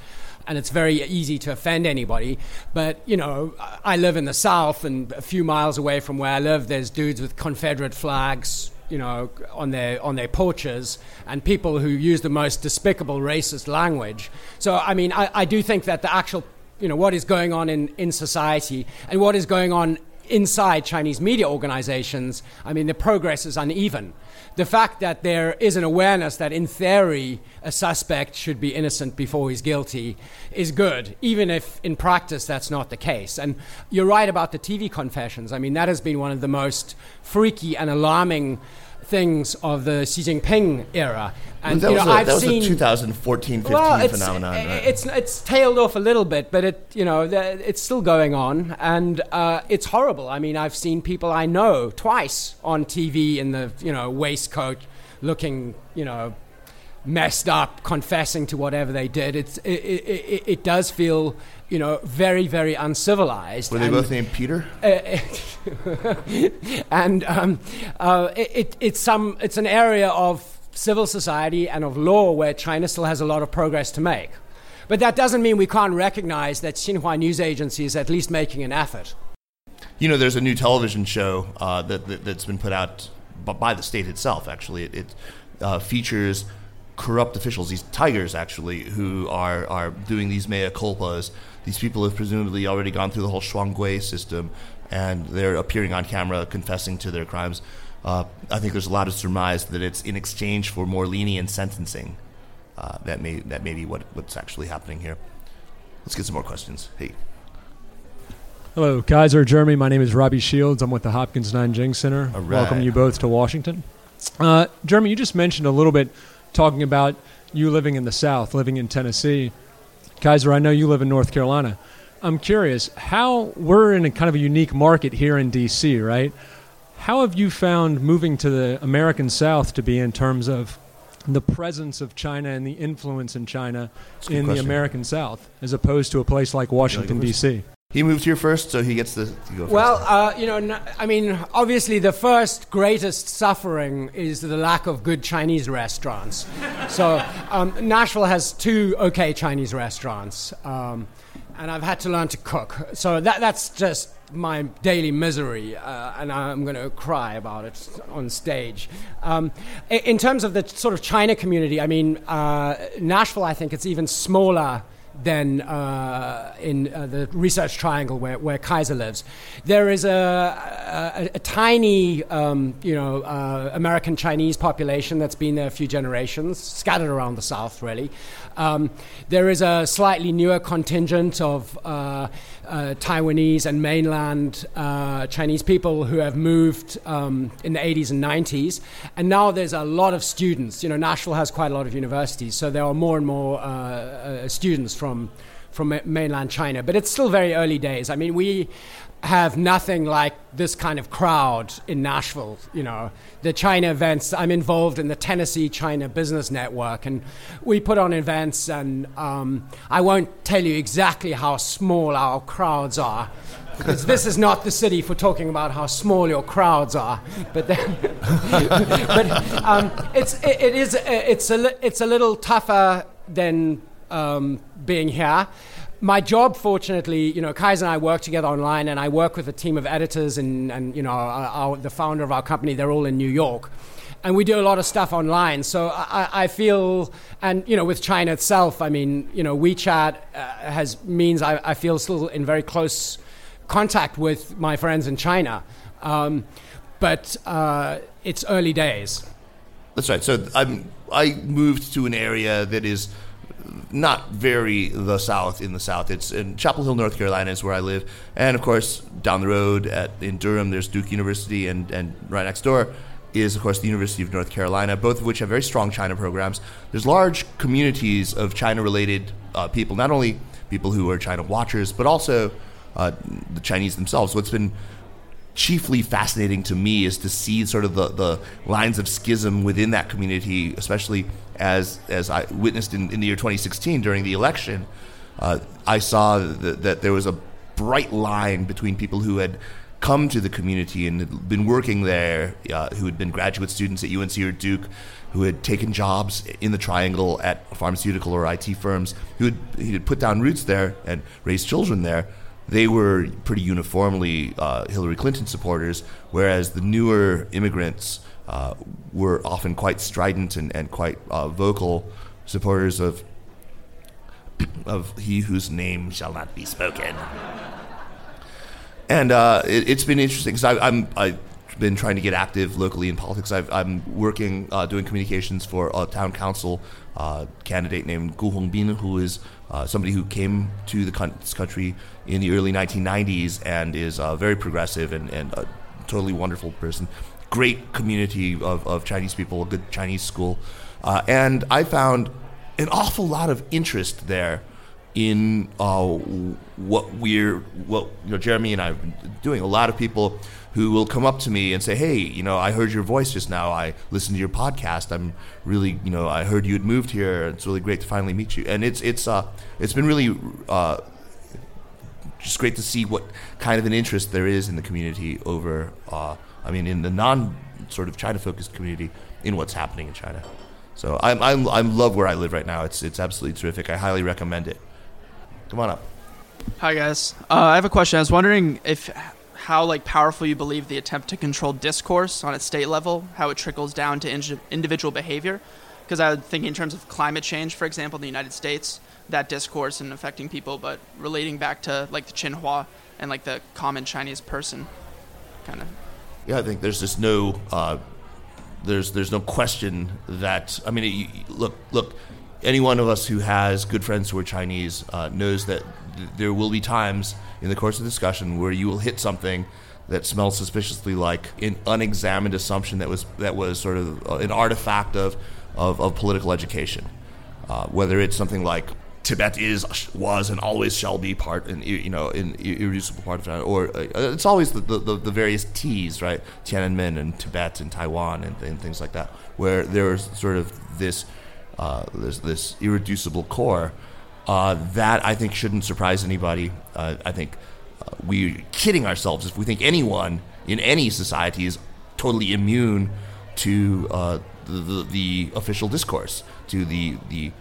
and it's very easy to offend anybody. But you know, I live in the South, and a few miles away from where I live, there's dudes with Confederate flags, you know, on their on their porches, and people who use the most despicable racist language. So, I mean, I, I do think that the actual, you know, what is going on in in society and what is going on inside Chinese media organizations, I mean, the progress is uneven. The fact that there is an awareness that, in theory, a suspect should be innocent before he's guilty is good, even if in practice that's not the case. And you're right about the TV confessions. I mean, that has been one of the most freaky and alarming things of the Xi Jinping era. And that you was, know, a, I've that was seen a 2014 15 well, it's, phenomenon. right? It's it's tailed off a little bit, but it you know it's still going on, and uh, it's horrible. I mean, I've seen people I know twice on TV in the you know waistcoat, looking you know messed up, confessing to whatever they did. It's it, it, it, it does feel you know very very uncivilized. Were they and- both named Peter? and um, uh, it, it, it's some it's an area of civil society and of law where China still has a lot of progress to make. But that doesn't mean we can't recognize that Xinhua News Agency is at least making an effort. You know, there's a new television show uh, that, that that's been put out by the state itself. Actually, it, it uh, features corrupt officials, these tigers actually, who are, are doing these mea culpas. These people have presumably already gone through the whole Shuanggui system, and they're appearing on camera confessing to their crimes. Uh, I think there's a lot of surmise that it's in exchange for more lenient sentencing. Uh, that may that may be what, what's actually happening here. Let's get some more questions. Hey. Hello, Kaiser, Jeremy. My name is Robbie Shields. I'm with the Hopkins Nanjing Center. Right. Welcome you both to Washington. Uh, Jeremy, you just mentioned a little bit talking about you living in the South, living in Tennessee. Kaiser, I know you live in North Carolina. I'm curious, how we're in a kind of a unique market here in D.C., right? How have you found moving to the American South to be in terms of the presence of China and the influence in China in the. American South, as opposed to a place like Washington, D.C.? He moved here first, so he gets to, to go first. Well, uh, you know, I mean, obviously, the first greatest suffering is the lack of good Chinese restaurants. so, um, Nashville has two okay Chinese restaurants, um, and I've had to learn to cook. So that that's just my daily misery, uh, and I'm going to cry about it on stage. Um, in terms of the sort of China community, I mean, uh, Nashville, I think it's even smaller than uh, in uh, the Research Triangle where, where Kaiser lives. There is a, a, a tiny, um, you know, uh, American Chinese population that's been there a few generations, scattered around the South, really. Um, there is a slightly newer contingent of uh, Taiwanese and mainland uh, Chinese people who have moved um, in the 80s and 90s. And now there's a lot of students. You know, Nashville has quite a lot of universities, so there are more and more uh, uh, students from, from mainland China. But it's still very early days. I mean, we have nothing like this kind of crowd in Nashville. You know, the China events. I'm involved in the Tennessee China Business Network, and we put on events. And um, I won't tell you exactly how small our crowds are. Because this is not the city for talking about how small your crowds are, but then, but um, it's it, it is it's a it's a little tougher than um, being here. My job, fortunately, you know, Kaiser and I work together online, and I work with a team of editors and, and you know, our, our, the founder of our company. They're all in New York, and we do a lot of stuff online. So I, I feel, and you know, with China itself, I mean, you know, WeChat uh, has means I, I feel still in very close contact with my friends in China, um, but uh, it's early days. That's right. So I'm I moved to an area that is not very the south in the south. It's in Chapel Hill, North Carolina, is where I live, and of course down the road at in Durham, there's Duke University, and and right next door is of course the University of North Carolina, both of which have very strong China programs. There's large communities of China-related uh, people, not only people who are China watchers, but also uh, the Chinese themselves. What's been chiefly fascinating to me is to see sort of the, the lines of schism within that community, especially as as I witnessed in, in the year 2016 during the election. Uh, I saw that, there was a bright line between people who had come to the community and had been working there, uh, who had been graduate students at UNC or Duke, who had taken jobs in the Triangle at pharmaceutical or IT firms, who had, who had put down roots there and raised children there they were pretty uniformly uh, Hillary Clinton supporters, whereas the newer immigrants uh, were often quite strident and, and quite uh, vocal supporters of of he whose name shall not be spoken. And uh, it, it's been interesting because I'm I've been trying to get active locally in politics. I've, I'm working uh, doing communications for a town council uh, candidate named Gu Hongbin, who is uh, somebody who came to the con- this country in the early 1990s and is uh, very progressive and, and a totally wonderful person. Great community of, of Chinese people, a good Chinese school. Uh, and I found an awful lot of interest there in uh, what we're, what you know, Jeremy and I have been doing. A lot of people who will come up to me and say, "Hey, you know, I heard your voice just now. I listened to your podcast. I'm really, you know, I heard you had moved here. It's really great to finally meet you." And it's it's uh it's been really uh, just great to see what kind of an interest there is in the community over, uh, I mean, in the non sort of China focused community in what's happening in China. So I'm, I'm, I love where I live right now. It's, it's absolutely terrific. I highly recommend it. Come on up. Hi guys. Uh, I have a question. I was wondering if how like powerful you believe the attempt to control discourse on a state level, how it trickles down to indi- individual behavior. because I was thinking in terms of climate change, for example, in the United States, that discourse and affecting people, but relating back to like the Xinhua and like the common Chinese person, kind of. Yeah, I think there's just no uh, there's there's no question that I mean, you, look look, any one of us who has good friends who are Chinese uh, knows that th- there will be times in the course of discussion where you will hit something that smells suspiciously like an unexamined assumption that was that was sort of uh, an artifact of of, of political education, uh, whether it's something like Tibet is, was, and always shall be part, and you know, an irreducible part of China. Or uh, it's always the, the, the, various T's, right? Tiananmen and Tibet and Taiwan and, and things like that, where there's sort of this uh, this, this irreducible core uh, that I think shouldn't surprise anybody. Uh, I think uh, we're kidding ourselves if we think anyone in any society is totally immune to uh, the, the, the, official discourse, to the the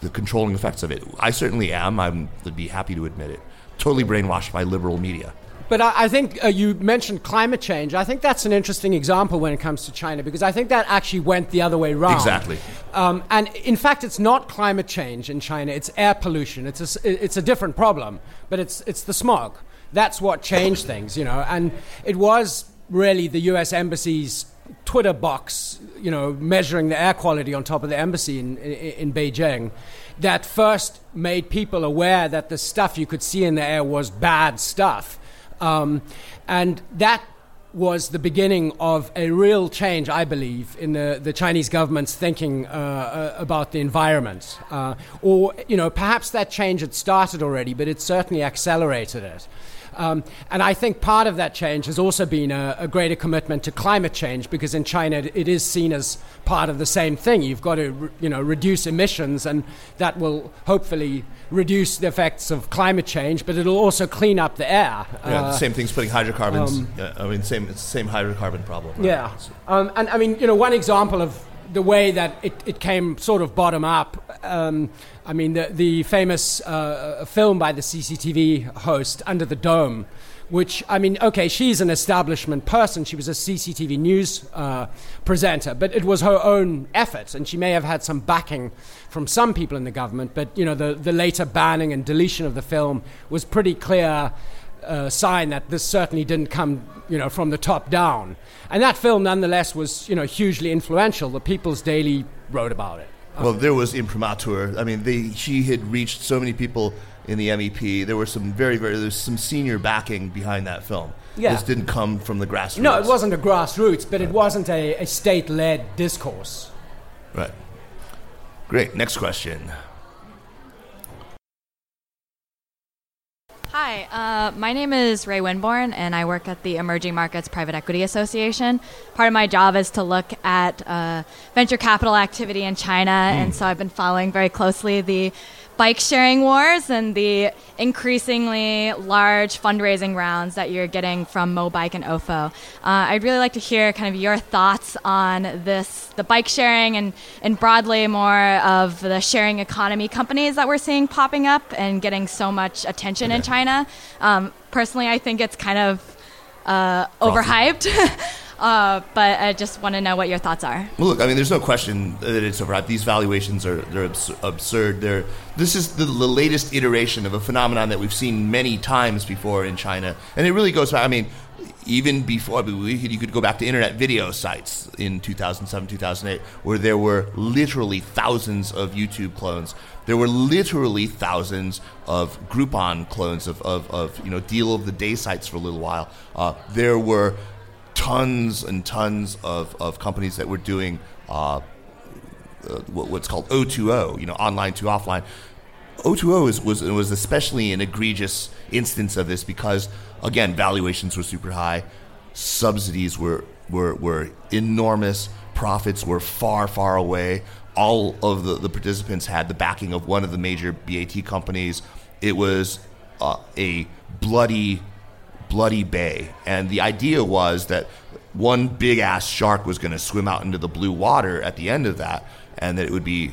the controlling effects of it. I certainly am. I would be happy to admit it. Totally brainwashed by liberal media. But I, I think uh, you mentioned climate change. I think that's an interesting example when it comes to China because I think that actually went the other way around. Exactly. Um, and in fact, it's not climate change in China; it's air pollution. It's a, it's a different problem, but it's it's the smog. That's what changed things, you know. And it was really the U.S. embassy's Twitter box, you know, measuring the air quality on top of the embassy in, in, in, Beijing, that first made people aware that the stuff you could see in the air was bad stuff. Um, and that was the beginning of a real change, I believe, in the, the Chinese government's thinking uh, uh, about the environment. Uh, or, you know, perhaps that change had started already, but it certainly accelerated it. Um, and I think part of that change has also been a, a, greater commitment to climate change because in China it is seen as part of the same thing. You've got to you know reduce emissions, and that will hopefully reduce the effects of climate change, but it'll also clean up the air. Yeah, uh, the same thing's putting hydrocarbons. Um, yeah, I mean, same it's the same hydrocarbon problem. Right? Yeah, um, and I mean, you know, one example of the way that it, it came sort of bottom up. Um, I mean, the, the famous uh, film by the CCTV host, Under the Dome, which, I mean, okay, she's an establishment person. She was a CCTV news uh, presenter, but it was her own effort, and she may have had some backing from some people in the government. But, you know, the, the later banning and deletion of the film was pretty clear uh, sign that this certainly didn't come, you know, from the top down. And that film, nonetheless, was, you know, hugely influential. The People's Daily wrote about it. Well, there was imprimatur. I mean, they, she had reached so many people in the MEP. There were some very, very, there's some senior backing behind that film. Yeah. This didn't come from the grassroots. No, it wasn't a grassroots, but it wasn't a, a state led discourse. Right. Great. Next question. Hi, uh, my name is Ray Winborn, and I work at the Emerging Markets Private Equity Association. Part of my job is to look at uh, venture capital activity in China, mm. and so I've been following very closely the bike sharing wars and the increasingly large fundraising rounds that you're getting from Mobike and OFO. Uh, I'd really like to hear kind of your thoughts on this, the bike sharing and, and broadly more of the sharing economy companies that we're seeing popping up and getting so much attention okay. in China. Um, personally, I think it's kind of uh, overhyped. Uh, but I just want to know what your thoughts are. Well, look, I mean, there's no question that it's overhyped. These valuations are they're abs- absurd. They're this is the, the, latest iteration of a phenomenon that we've seen many times before in China, and it really goes back. I mean, even before I mean, you could go back to internet video sites in 2007, 2008, where there were literally thousands of YouTube clones. There were literally thousands of Groupon clones of, of, of you know deal of the day sites for a little while. Uh, there were tons and tons of, of companies that were doing uh, uh, what's called O2O, you know, online to offline. O2O is, was was especially an egregious instance of this because again valuations were super high, subsidies were were, were enormous, profits were far far away. All of the, the participants had the backing of one of the major BAT companies. It was uh, a bloody bloody bay. And the idea was that one big ass shark was going to swim out into the blue water at the end of that, and that it would be.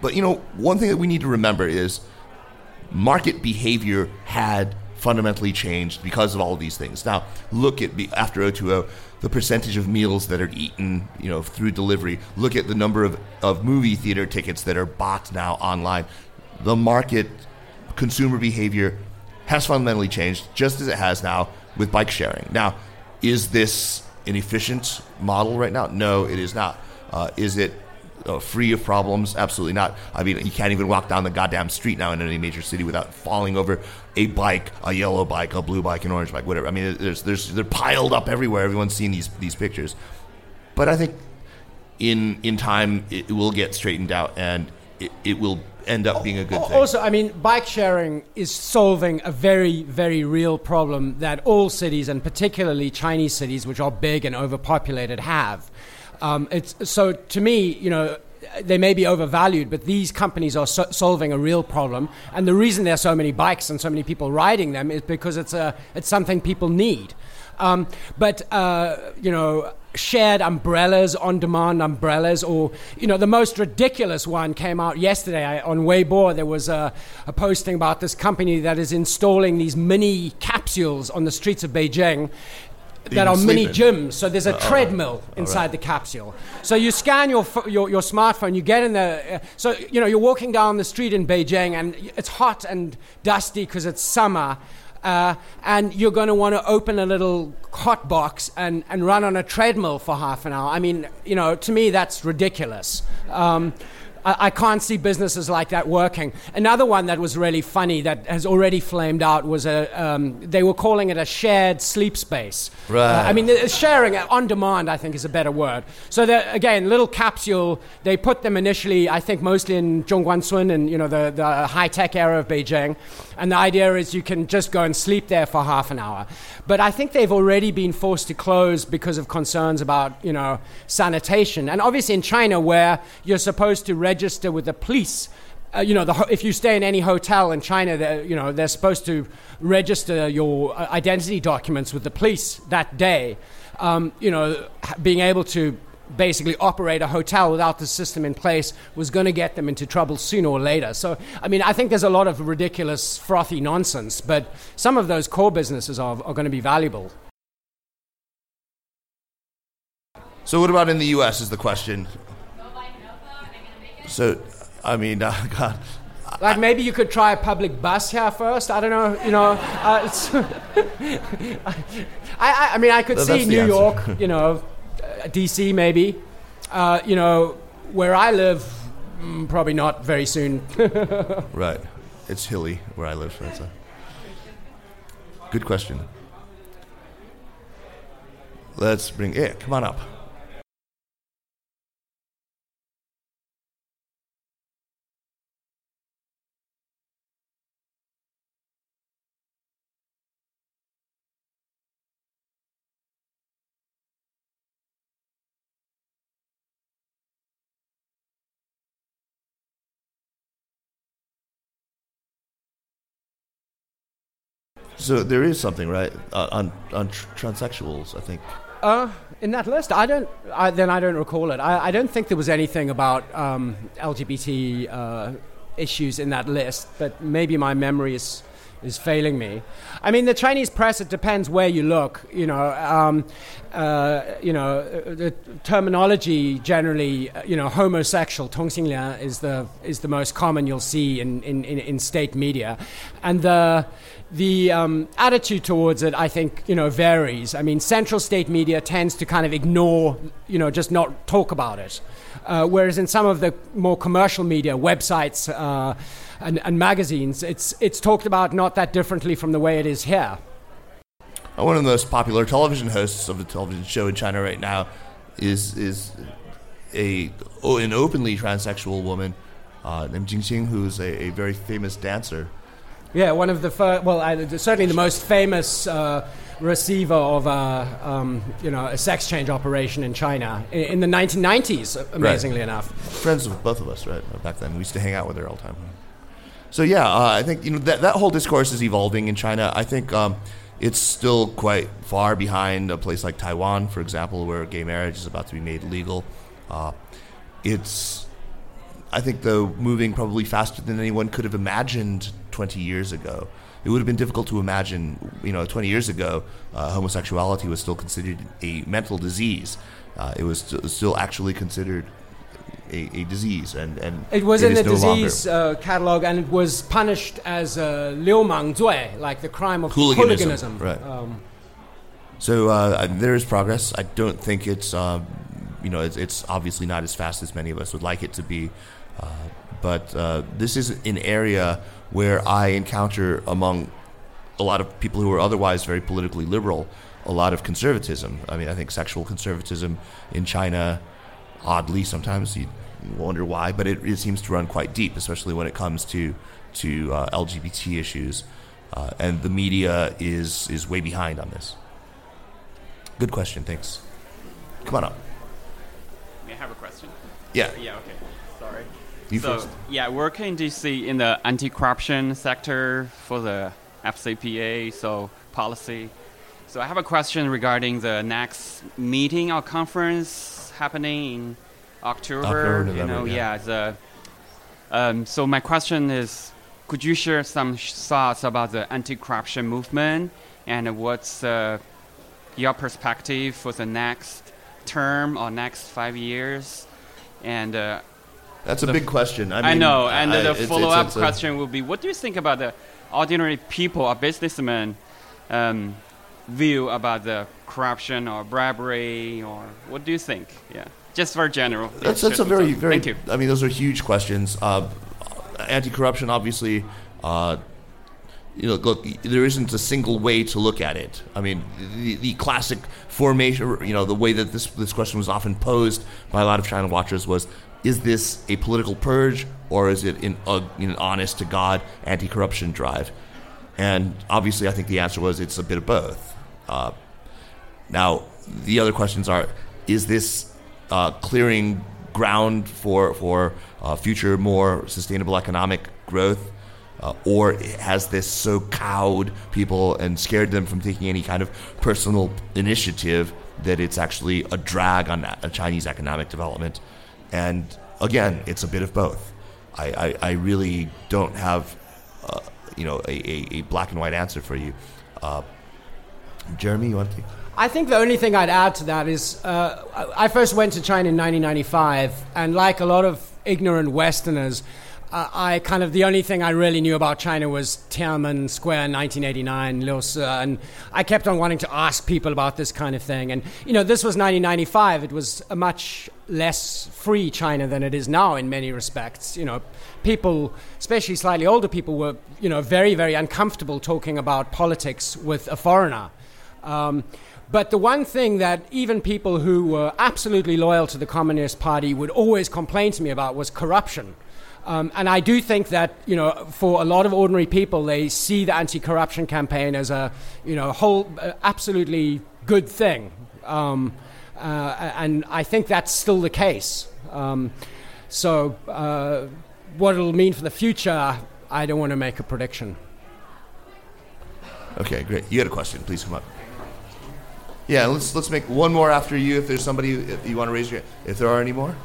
But you know, one thing that we need to remember is market behavior had fundamentally changed because of all of these things. Now, look at the after O2O, the percentage of meals that are eaten, you know, through delivery. Look at the number of, of movie theater tickets that are bought now online. The market consumer behavior has fundamentally changed, just as it has now with bike sharing. Now, is this an efficient model right now? No, it is not. Uh, is it uh, free of problems? Absolutely not. I mean, you can't even walk down the goddamn street now in any major city without falling over a bike, a yellow bike, a blue bike, an orange bike, whatever. I mean, there's, there's, they're piled up everywhere. Everyone's seen these, these pictures. But I think in, in time, it will get straightened out and it, it will end up being a good thing. Also, I mean, bike sharing is solving a very, very real problem that all cities, and particularly Chinese cities, which are big and overpopulated, have. Um, it's so to me, you know, they may be overvalued, but these companies are so- solving a real problem. And the reason there are so many bikes and so many people riding them is because it's a it's something people need. Um, but uh, you know, shared umbrellas, on-demand umbrellas, or you know, the most ridiculous one came out yesterday I, on Weibo. There was a, a posting about this company that is installing these mini capsules on the streets of Beijing that are mini gyms. So there's a Uh, treadmill inside Alright. the capsule. So you scan your, your your smartphone, you get in the. Uh, so you know you're walking down the street in Beijing, and it's hot and dusty because it's summer. Uh, and you're going to want to open a little hot box and, and run on a treadmill for half an hour. I mean, you know, to me, that's ridiculous. Um, I, I can't see businesses like that working. Another one that was really funny that has already flamed out was a, um, they were calling it a shared sleep space. Right. Uh, I mean, sharing uh, on demand, I think, is a better word. So, again, little capsule. They put them initially, I think, mostly in Zhongguancun and you know the, the high tech area of Beijing. And the idea is you can just go and sleep there for half an hour. But I think they've already been forced to close because of concerns about you know sanitation. And obviously in China, where you're supposed to register with the police. Uh, you know, the, if you stay in any hotel in China, you know, they're supposed to register your uh, identity documents with the police that day. Um, you know, being able to basically operate a hotel without the system in place was going to get them into trouble sooner or later. So, I mean, I think there's a lot of ridiculous, frothy nonsense, but some of those core businesses are, are going to be valuable. So what about in the U.S. is the question. So, I mean, uh, God, Like maybe you could try a public bus here first. I don't know. You know, uh, I, I, I mean, I could see New answer. York. You know, uh, D.C. maybe. Uh, you know, where I live, mm, probably not very soon. right? It's hilly where I live. So that's a good question. Let's bring it. Come on up. So there is something right uh, on on tr- transsexuals. I think. Uh, in that list, I don't. I, then I don't recall it. I, I don't think there was anything about um, LGBT uh, issues in that list, but maybe my memory is is failing me. I mean, the Chinese press. It depends where you look. You know, um, uh, you know, uh, the terminology generally. uh, You know, homosexual, 同性恋 is the is the most common you'll see in in, in, in state media, and the the um, attitude towards it, I think, you know, varies. I mean, central state media tends to kind of ignore, you know, just not talk about it. Uh, whereas in some of the more commercial media, websites uh, and, and magazines, it's, it's talked about not that differently from the way it is here. Uh, One of the most popular television hosts of the television show in China right now is is a an openly transsexual woman uh, named Jin Xing, who's a, a very famous dancer. Yeah, one of the fir- well, certainly the most famous uh, receiver of a, um, you know, a sex change operation in China in, in the 1990s, amazingly Right. enough. Friends of both of us, right? Back then, we used to hang out with her all the time. So yeah, uh, I think you know that that whole discourse is evolving in China. I think um, it's still quite far behind a place like Taiwan, for example, where gay marriage is about to be made legal. Uh, it's I think, though, moving probably faster than anyone could have imagined 20 years ago. It would have been difficult to imagine, you know, 20 years ago, uh, homosexuality was still considered a mental disease. Uh, it was st- still actually considered a, a disease, and, and It was it in the no disease uh, catalog, and it was punished as a liumang zui, like the crime of Hooliganism, hooliganism. right. Um, So uh, there is progress. I don't think it's, um, you know, it's, it's obviously not as fast as many of us would like it to be. But uh, this is an area where I encounter among a lot of people who are otherwise very politically liberal a lot of conservatism. I mean, I think sexual conservatism in China, oddly, sometimes you wonder why, but it, it seems to run quite deep, especially when it comes to to uh, LGBT issues. Uh, and the media is is way behind on this. Good question. Thanks. Come on up. May I have a question? Yeah. Yeah, okay. You so, first. yeah, working in DC in the anti-corruption sector for the FCPA, so policy. So I have a question regarding the next meeting or conference happening in October. October, you know, yeah. yeah. the, um, so my question is, could you share some sh- thoughts about the anti-corruption movement and what's uh, your perspective for the next term or next five years? And uh, That's a the- big question. I mean, know, and I- the follow-up a- question will be: What do you think about the ordinary people or businessmen um, view about the corruption or bribery, or what do you think? Yeah, just very general. That's, that's a very, very. Thank you. I mean, those are huge questions. Uh, anti-corruption, obviously. Uh, you know, look, there isn't a single way to look at it. I mean, the, the classic formation, you know, the way that this this question was often posed by a lot of China watchers was: Is this a political purge, or is it an, uh, honest to God anti-corruption drive? And obviously, I think the answer was it's a bit of both. Uh, now, the other questions are: Is this uh, clearing ground for for uh, future more sustainable economic growth, uh, or has this so cowed people and scared them from taking any kind of personal initiative that it's actually a drag on Chinese economic development? And again, it's a bit of both. I, I, I really don't have, uh, you know, a, a, a black and white answer for you. Uh, Jeremy, you want to? I think the only thing I'd add to that is uh, I I first went to China in 1995, and like a lot of ignorant Westerners, uh, I kind of the only thing I really knew about China was Tiananmen Square in 1989, Liu Si, and I kept on wanting to ask people about this kind of thing. And you know, this was 1995; it was a much less free China than it is now in many respects. You know, people, especially slightly older people, were you know very very uncomfortable talking about politics with a foreigner. Um, but the one thing that even people who were absolutely loyal to the Communist Party would always complain to me about was corruption. Um, and I do think that you know, for a lot of ordinary people, they see the anti-corruption campaign as a you know whole uh, absolutely good thing, um, uh, and I think that's still the case. Um, so, uh, what it'll mean for the future, I don't want to make a prediction. Okay, great. You had a question. Please come up. Yeah, let's let's make one more after you. If there's somebody if you want to raise your, if there are any more.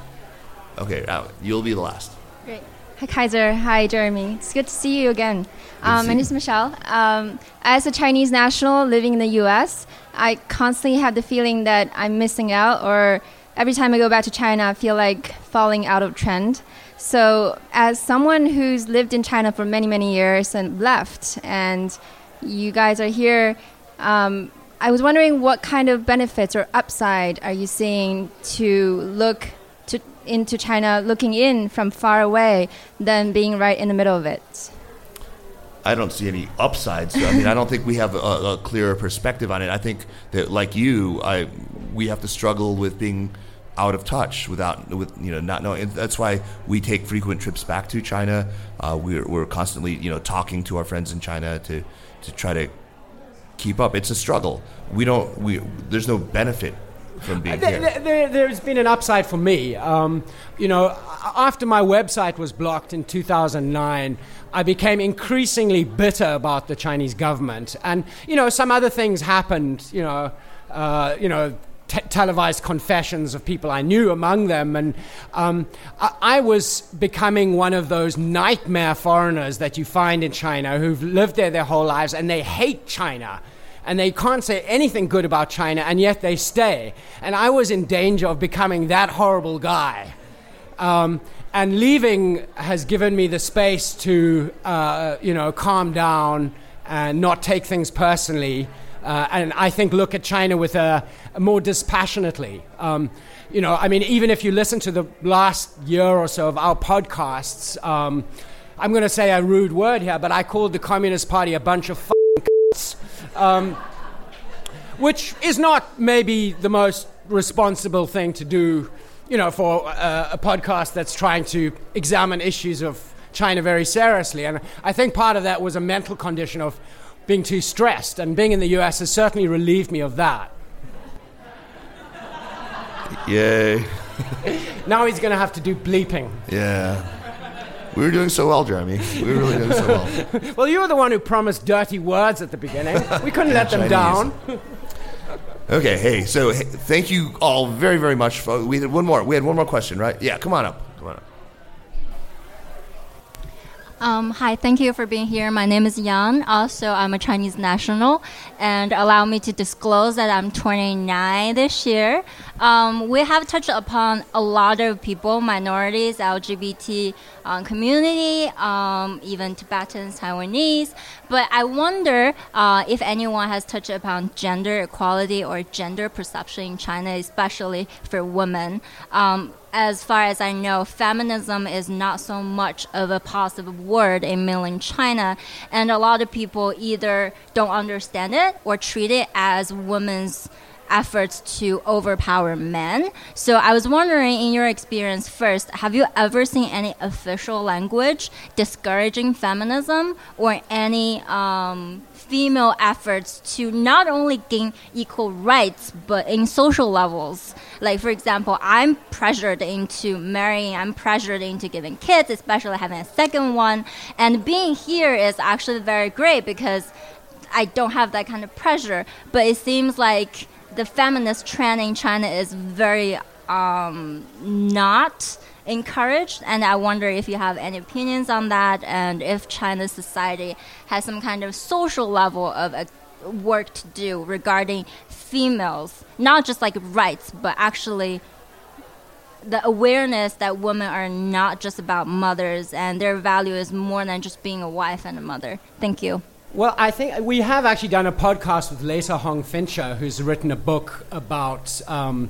Okay. You'll be the last. Great. Hi, Kaiser. Hi, Jeremy. It's good to see you again. Um, my name is Michelle. Um, as a Chinese national living in the U.S., I constantly have the feeling that I'm missing out, or every time I go back to China, I feel like falling out of trend. So, as someone who's lived in China for many, many years and left, and you guys are here, um, I was wondering what kind of benefits or upside are you seeing to look into China, looking in from far away, than being right in the middle of it? I don't see any upsides. I mean, I don't think we have a, a clearer perspective on it. I think that, like you, I we have to struggle with being out of touch without with you know not knowing. And that's why we take frequent trips back to China. Uh, we're we're constantly you know talking to our friends in China to to try to keep up. It's a struggle. We don't we there's no benefit from being There, here. there, there's been an upside for me. Um, you know, after my website was blocked in 2009, I became increasingly bitter about the Chinese government, and you know, some other things happened. You know, uh, you know. te- televised confessions of people I knew among them. And um, I-, I was becoming one of those nightmare foreigners that you find in China who've lived there their whole lives and they hate China and they can't say anything good about China, and yet they stay. And I was in danger of becoming that horrible guy. Um, and leaving has given me the space to, uh, you know, calm down and not take things personally. Uh, and I think look at China with a, a more dispassionately. Um, you know, I mean, even if you listen to the last year or so of our podcasts, um, I'm going to say a rude word here, but I called the Communist Party a bunch of f***ing um, which is not maybe the most responsible thing to do, you know, for uh, a podcast that's trying to examine issues of China very seriously. And I think part of that was a mental condition of being too stressed, and being in the US has certainly relieved me of that. Yay. now he's going to have to do bleeping. Yeah. We were doing so well, Jeremy. We were really doing so well. well, you were the one who promised dirty words at the beginning. We couldn't let them down. Okay, hey, so hey, thank you all very, very much. For, we had one more. We had one more question, right? Yeah, come on up. Come on up. Um, hi, thank you for being here. My name is Yang. Also, I'm a Chinese national, and allow me to disclose that I'm 29 this year. Um, we have touched upon a lot of people, minorities, LGBT um, community, um, even Tibetans, Taiwanese. But I wonder uh, if anyone has touched upon gender equality or gender perception in China, especially for women. As far as I know, feminism is not so much of a positive word in mainland China, and a lot of people either don't understand it or treat it as women's efforts to overpower men. So I was wondering, in your experience, first, have you ever seen any official language discouraging feminism or any um, female efforts to not only gain equal rights but in social levels? Like, for example, I'm pressured into marrying, I'm pressured into giving kids, especially having a second one. And being here is actually very great because I don't have that kind of pressure. But it seems like the feminist trend in China is very um, not encouraged. And I wonder if you have any opinions on that and if China's society has some kind of social level of uh, work to do regarding females, not just like rights, but actually the awareness that women are not just about mothers and their value is more than just being a wife and a mother. Thank you. Well, I think we have actually done a podcast with Leta Hong Fincher, who's written a book about um,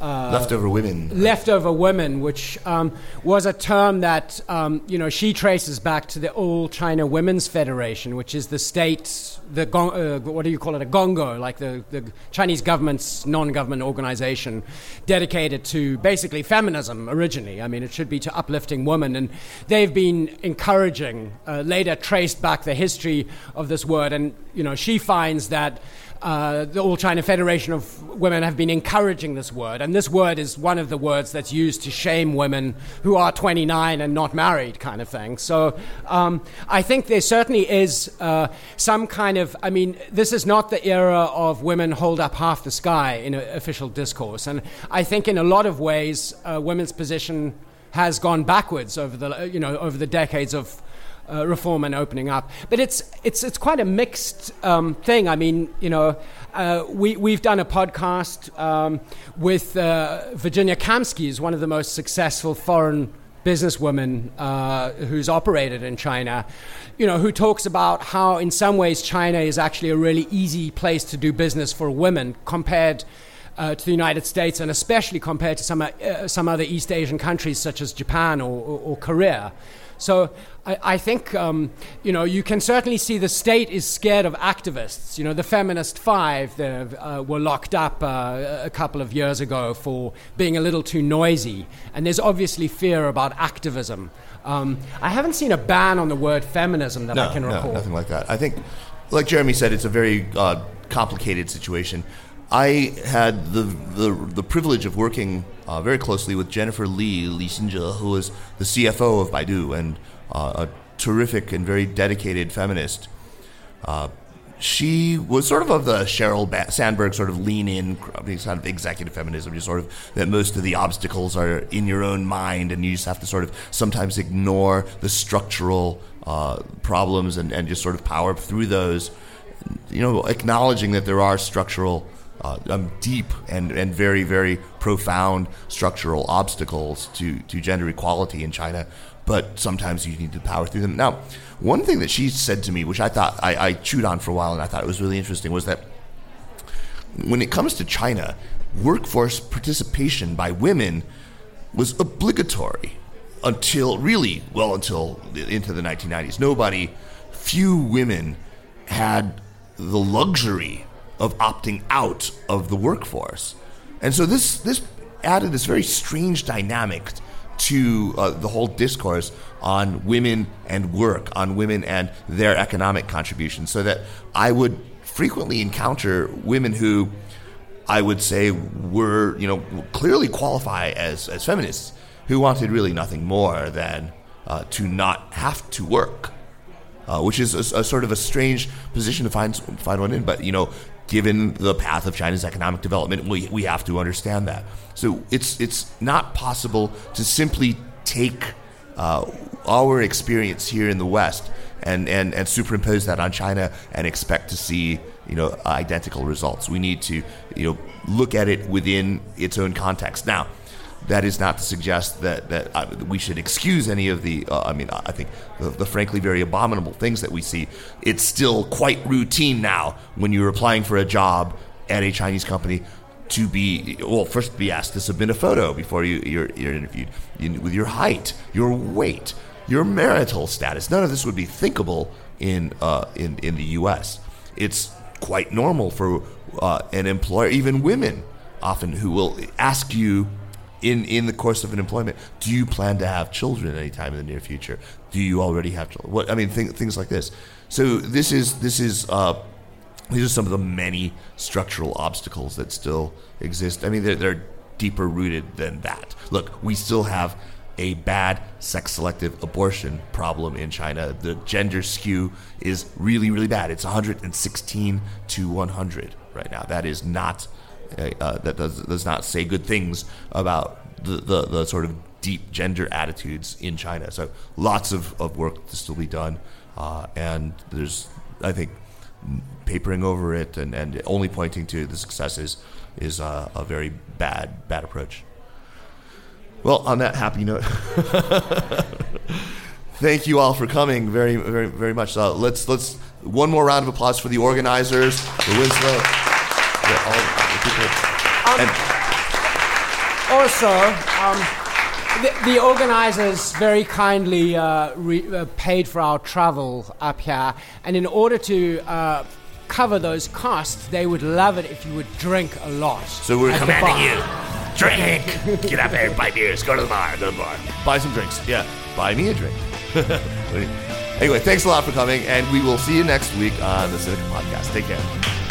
uh, Leftover women. Leftover women, which um, was a term that um, you know she traces back to the All China Women's Federation, which is the state, the uh, what do you call it, a gongo, like the, the Chinese government's non-government organization, dedicated to basically feminism originally. I mean, it should be to uplifting women, and they've been encouraging. Uh, later, traced back the history of this word, and you know she finds that uh, the All China Federation of Women have been encouraging this word, and this word is one of the words that's used to shame women who are 29 and not married, kind of thing. So um, I think there certainly is uh, some kind of. I mean, this is not the era of women hold up half the sky in official discourse, and I think in a lot of ways, uh, women's position has gone backwards over the you know over the decades of uh, reform and opening up. But it's it's it's quite a mixed um, thing. I mean, you know, uh, we we've done a podcast um, with uh, Virginia Kamsky, who's one of the most successful foreign businesswomen uh, who's operated in China. You know, who talks about how in some ways China is actually a really easy place to do business for women compared. Uh, to the United States, and especially compared to some uh, some other East Asian countries such as Japan or, or, or Korea. So I, I think, um, you know, you can certainly see the state is scared of activists. You know, the Feminist Five uh, were locked up uh, a couple of years ago for being a little too noisy. And there's obviously fear about activism. Um, I haven't seen a ban on the word feminism that no, I can recall. No, nothing like that. I think, like Jeremy said, it's a very uh, complicated situation. I had the, the, the privilege of working uh, very closely with Jennifer Li, Xinzhe, who was the CFO of Baidu and uh, a terrific and very dedicated feminist. Uh, she was sort of of the Sheryl ba- Sandberg sort of lean in, kind of executive feminism, just sort of that most of the obstacles are in your own mind, and you just have to sort of sometimes ignore the structural uh, problems and, and just sort of power through those. You know, acknowledging that there are structural, uh, um, deep and, and very, very profound structural obstacles to, to gender equality in China, but sometimes you need to power through them. Now, one thing that she said to me, which I thought I, I chewed on for a while and I thought it was really interesting, was that when it comes to China, workforce participation by women was obligatory until really well until into the 1990s. Nobody, few women had the luxury of opting out of the workforce, and so this this added this very strange dynamic to uh, the whole discourse on women and work, on women and their economic contribution, so that I would frequently encounter women who I would say were, you know, clearly qualify as, as feminists who wanted really nothing more than uh, to not have to work, uh, which is a, a, sort of a strange position to find find one in. But you know, given the path of China's economic development, we, we have to understand that. So it's it's not possible to simply take uh, our experience here in the West and, and, and superimpose that on China and expect to see you know identical results. We need to you know look at it within its own context. Now, that is not to suggest that that we should excuse any of the. Uh, I mean, I think the, the, frankly very abominable things that we see. It's still quite routine now when you're applying for a job at a Chinese company to be well first be asked to submit a photo before you you're, you're interviewed you, with your height, your weight, your marital status. None of this would be thinkable in uh, in in the U.S. It's quite normal for uh, an employer, even women, often who will ask you in in the course of an employment, do you plan to have children anytime in the near future? Do you already have children? What I mean, th- things like this. So this is this is uh, these are some of the many structural obstacles that still exist. I mean, they're, they're deeper rooted than that. Look, we still have a bad sex selective abortion problem in China. The gender skew is really, really bad. It's 116 to 100 right now. That is not uh, that does, does not say good things about the, the, the, sort of deep gender attitudes in China. So lots of, of work to still be done. Uh, and there's, I think, papering over it and, and only pointing to the successes is uh, a very bad, bad approach. Well, on that happy note, thank you all for coming very, very, very much. Uh, let's let's one more round of applause for the organizers, the Winslow, the, all, um, also, um, the, the, organizers very kindly uh, re, uh, paid for our travel up here, and in order to uh, cover those costs, they would love it if you would drink a lot. So we're commanding you. Drink! Get up there, buy beers, go to the bar, go to the bar. Buy some drinks. Yeah, buy me a drink. anyway, thanks a lot for coming, and we will see you next week on the Sinica Podcast. Take care.